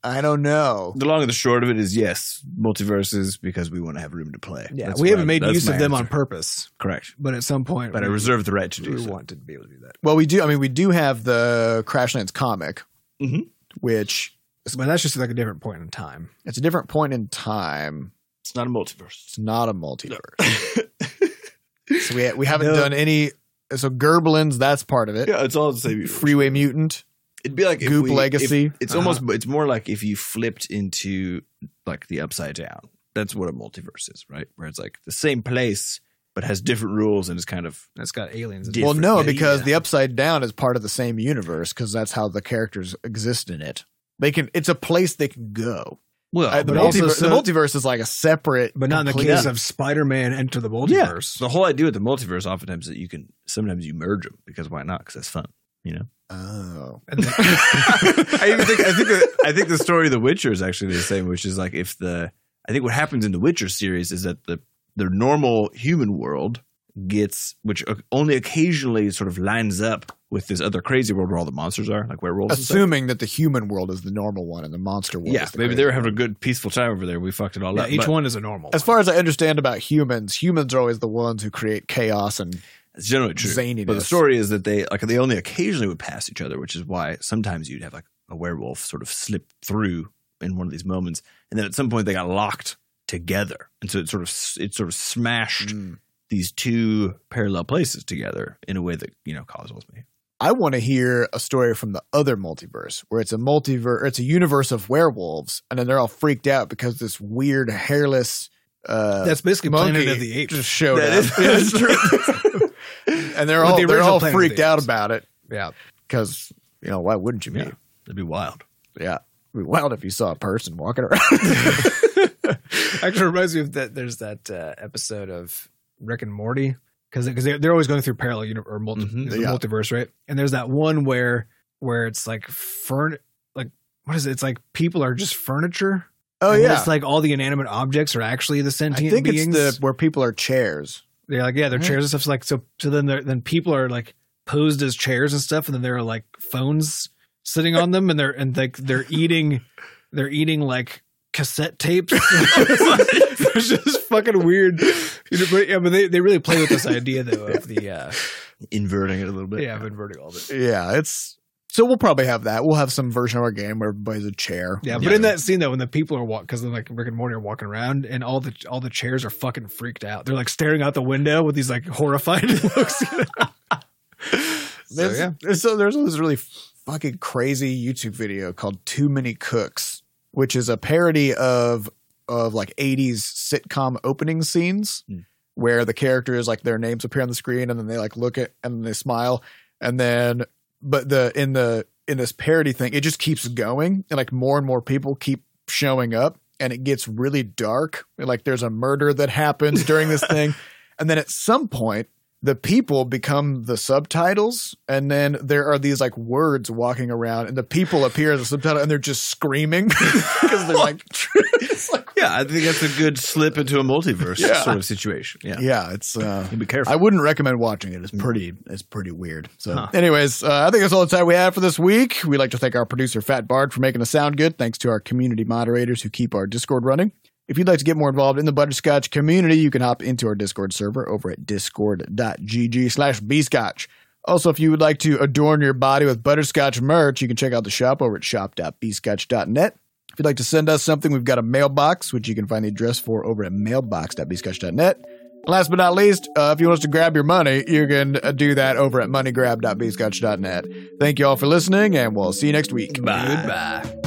S1: I don't know.
S3: The long and the short of it is yes, multiverses because we want to have room to play.
S2: Yeah,
S3: That's
S2: we haven't
S3: I-
S2: made use of them on purpose,
S3: Correct.
S2: but at some point,
S3: But I
S2: we,
S3: reserve the right to do
S2: we
S3: so.
S2: want to be able to do that.
S1: Well, we do. I mean, we do have the Crashlands comic,
S3: Mhm.
S1: which
S2: But that's just like a different point in time.
S1: it's a different point in time.
S3: It's not a multiverse.
S1: It's not a multiverse. so we we haven't
S2: No.
S1: done any. So Gerblins, that's part of it.
S3: yeah, it's all the same.
S1: Freeway Mutant.
S3: It'd be like if
S1: Goop
S3: we-
S1: Legacy.
S3: if- it's
S2: Uh-huh.
S3: almost. It's more like if you flipped into like the upside down. That's what a multiverse is, right? Where it's like the same place but has different rules and is kind of
S2: That's got aliens. In
S1: Well,
S3: Different,
S1: no, because
S3: yeah.
S1: the Upside Down is part of the same universe because that's how the characters exist in it. They can. It's a place they can go.
S3: well.
S1: Uh, the,
S2: but
S1: multiverse,
S2: so-
S1: the multiverse is like a separate,
S2: But not in the
S1: complete-
S2: case of Spider-Man Enter the
S3: yeah,
S2: Multiverse.
S3: the whole idea with the multiverse oftentimes that you can sometimes you merge them because why not? Because that's fun, you know.
S1: Oh,
S3: I even think I think that, I think the story of The Witcher is actually the same, which is like if the I think what happens in the Witcher series is that the the normal human world gets which only occasionally sort of lines up with this other crazy world where all the monsters are, like werewolves.
S1: assuming that the human world is the normal one and the monster world.
S3: Yeah,
S1: is the
S3: maybe they were having a good peaceful time over there. We fucked it all
S2: yeah,
S3: up.
S2: each
S3: but
S2: one is a normal.
S1: As far as I understand about humans, humans are always the ones who create chaos and
S3: It's generally true.
S1: zaniness.
S3: But the story is that they like they only occasionally would pass each other, which is why sometimes you'd have like a werewolf sort of slip through in one of these moments, and then at some point they got locked together, and so it sort of it sort of smashed
S1: Mm.
S3: these two parallel places together in a way that you know causes me.
S1: I want to hear a story from the other multiverse where it's a multiverse, it's a universe of werewolves, and then they're all freaked out because this weird hairless uh,
S2: That's basically
S1: monkey
S2: Planet of the Apes.
S1: just showed
S3: That
S1: up.
S3: is- that is true.
S1: and they're
S2: But
S1: all
S2: the
S1: they're all
S2: Planet the
S1: freaked out about it
S2: Yeah.
S1: because you know why wouldn't you be?
S3: Yeah, that'd be wild.
S1: Yeah, it'd be wild if you saw a person walking around.
S2: Actually, reminds me of that. There's that uh, episode of Rick and Morty because because they're, they're always going through parallel uni- or multi-
S3: Mhm.
S1: Yeah.
S2: multiverse, right? And there's that one where where it's like furn like what is it? It's like people are just furniture.
S1: oh yeah,
S2: it's like all the inanimate objects are actually the
S1: I
S2: sentient
S1: think
S2: beings.
S1: it's the where people are chairs.
S2: they're like yeah, they're chairs and stuff. So like so so then they're, then people are like posed as chairs and stuff, and then there are like phones sitting on them, and they're and like they're eating they're eating like cassette tapes. it's just fucking weird. You know, but, yeah, but they, they really play with this idea though of the uh,
S3: Inverting it a little bit.
S2: yeah of inverting all of it.
S1: Yeah, it's so we'll probably have that. We'll have some version of our game where everybody's a chair.
S2: Yeah, but
S3: Yeah.
S2: in that scene though, when the people are walking, because like Rick and Morty are walking around, and all the all the chairs are fucking freaked out. They're like staring out the window with these like horrified looks.
S1: There's,
S2: yeah.
S1: so there's this really fucking crazy YouTube video called Too Many Cooks, which is a parody of of like 80s sitcom opening scenes
S3: Hmm.
S1: where the characters like their names appear on the screen and then they like look at and then they smile. And then but the in the in this parody thing it just keeps going and like more and more people keep showing up and it gets really dark. Like there's a murder that happens during this thing. And then at some point the people become the subtitles and then there are these like words walking around and the people appear as a subtitle and they're just screaming because they're like, it's like
S3: yeah. I think that's a good slip into a multiverse
S1: Yeah.
S3: sort of situation. Yeah,
S1: yeah it's uh
S3: You be careful.
S1: I wouldn't recommend watching it. It's pretty, it's pretty weird. So,
S3: Huh.
S1: anyways, uh, I think that's all the time we have for this week. We'd like to thank our producer Fat Bard for making us sound good. Thanks to our community moderators who keep our Discord running. If you'd like to get more involved in the Butterscotch community, you can hop into our Discord server over at discord.gg slash bscotch. Also, if you would like to adorn your body with butterscotch merch, you can check out the shop over at shop.bscotch.net. If you'd like to send us something, we've got a mailbox, which you can find the address for over at mailbox.bscotch.net. Last but not least, uh, if you want us to grab your money, you can uh, do that over at moneygrab.bscotch.net. Thank you all for listening, and we'll see you next week.
S3: Bye.
S2: Goodbye.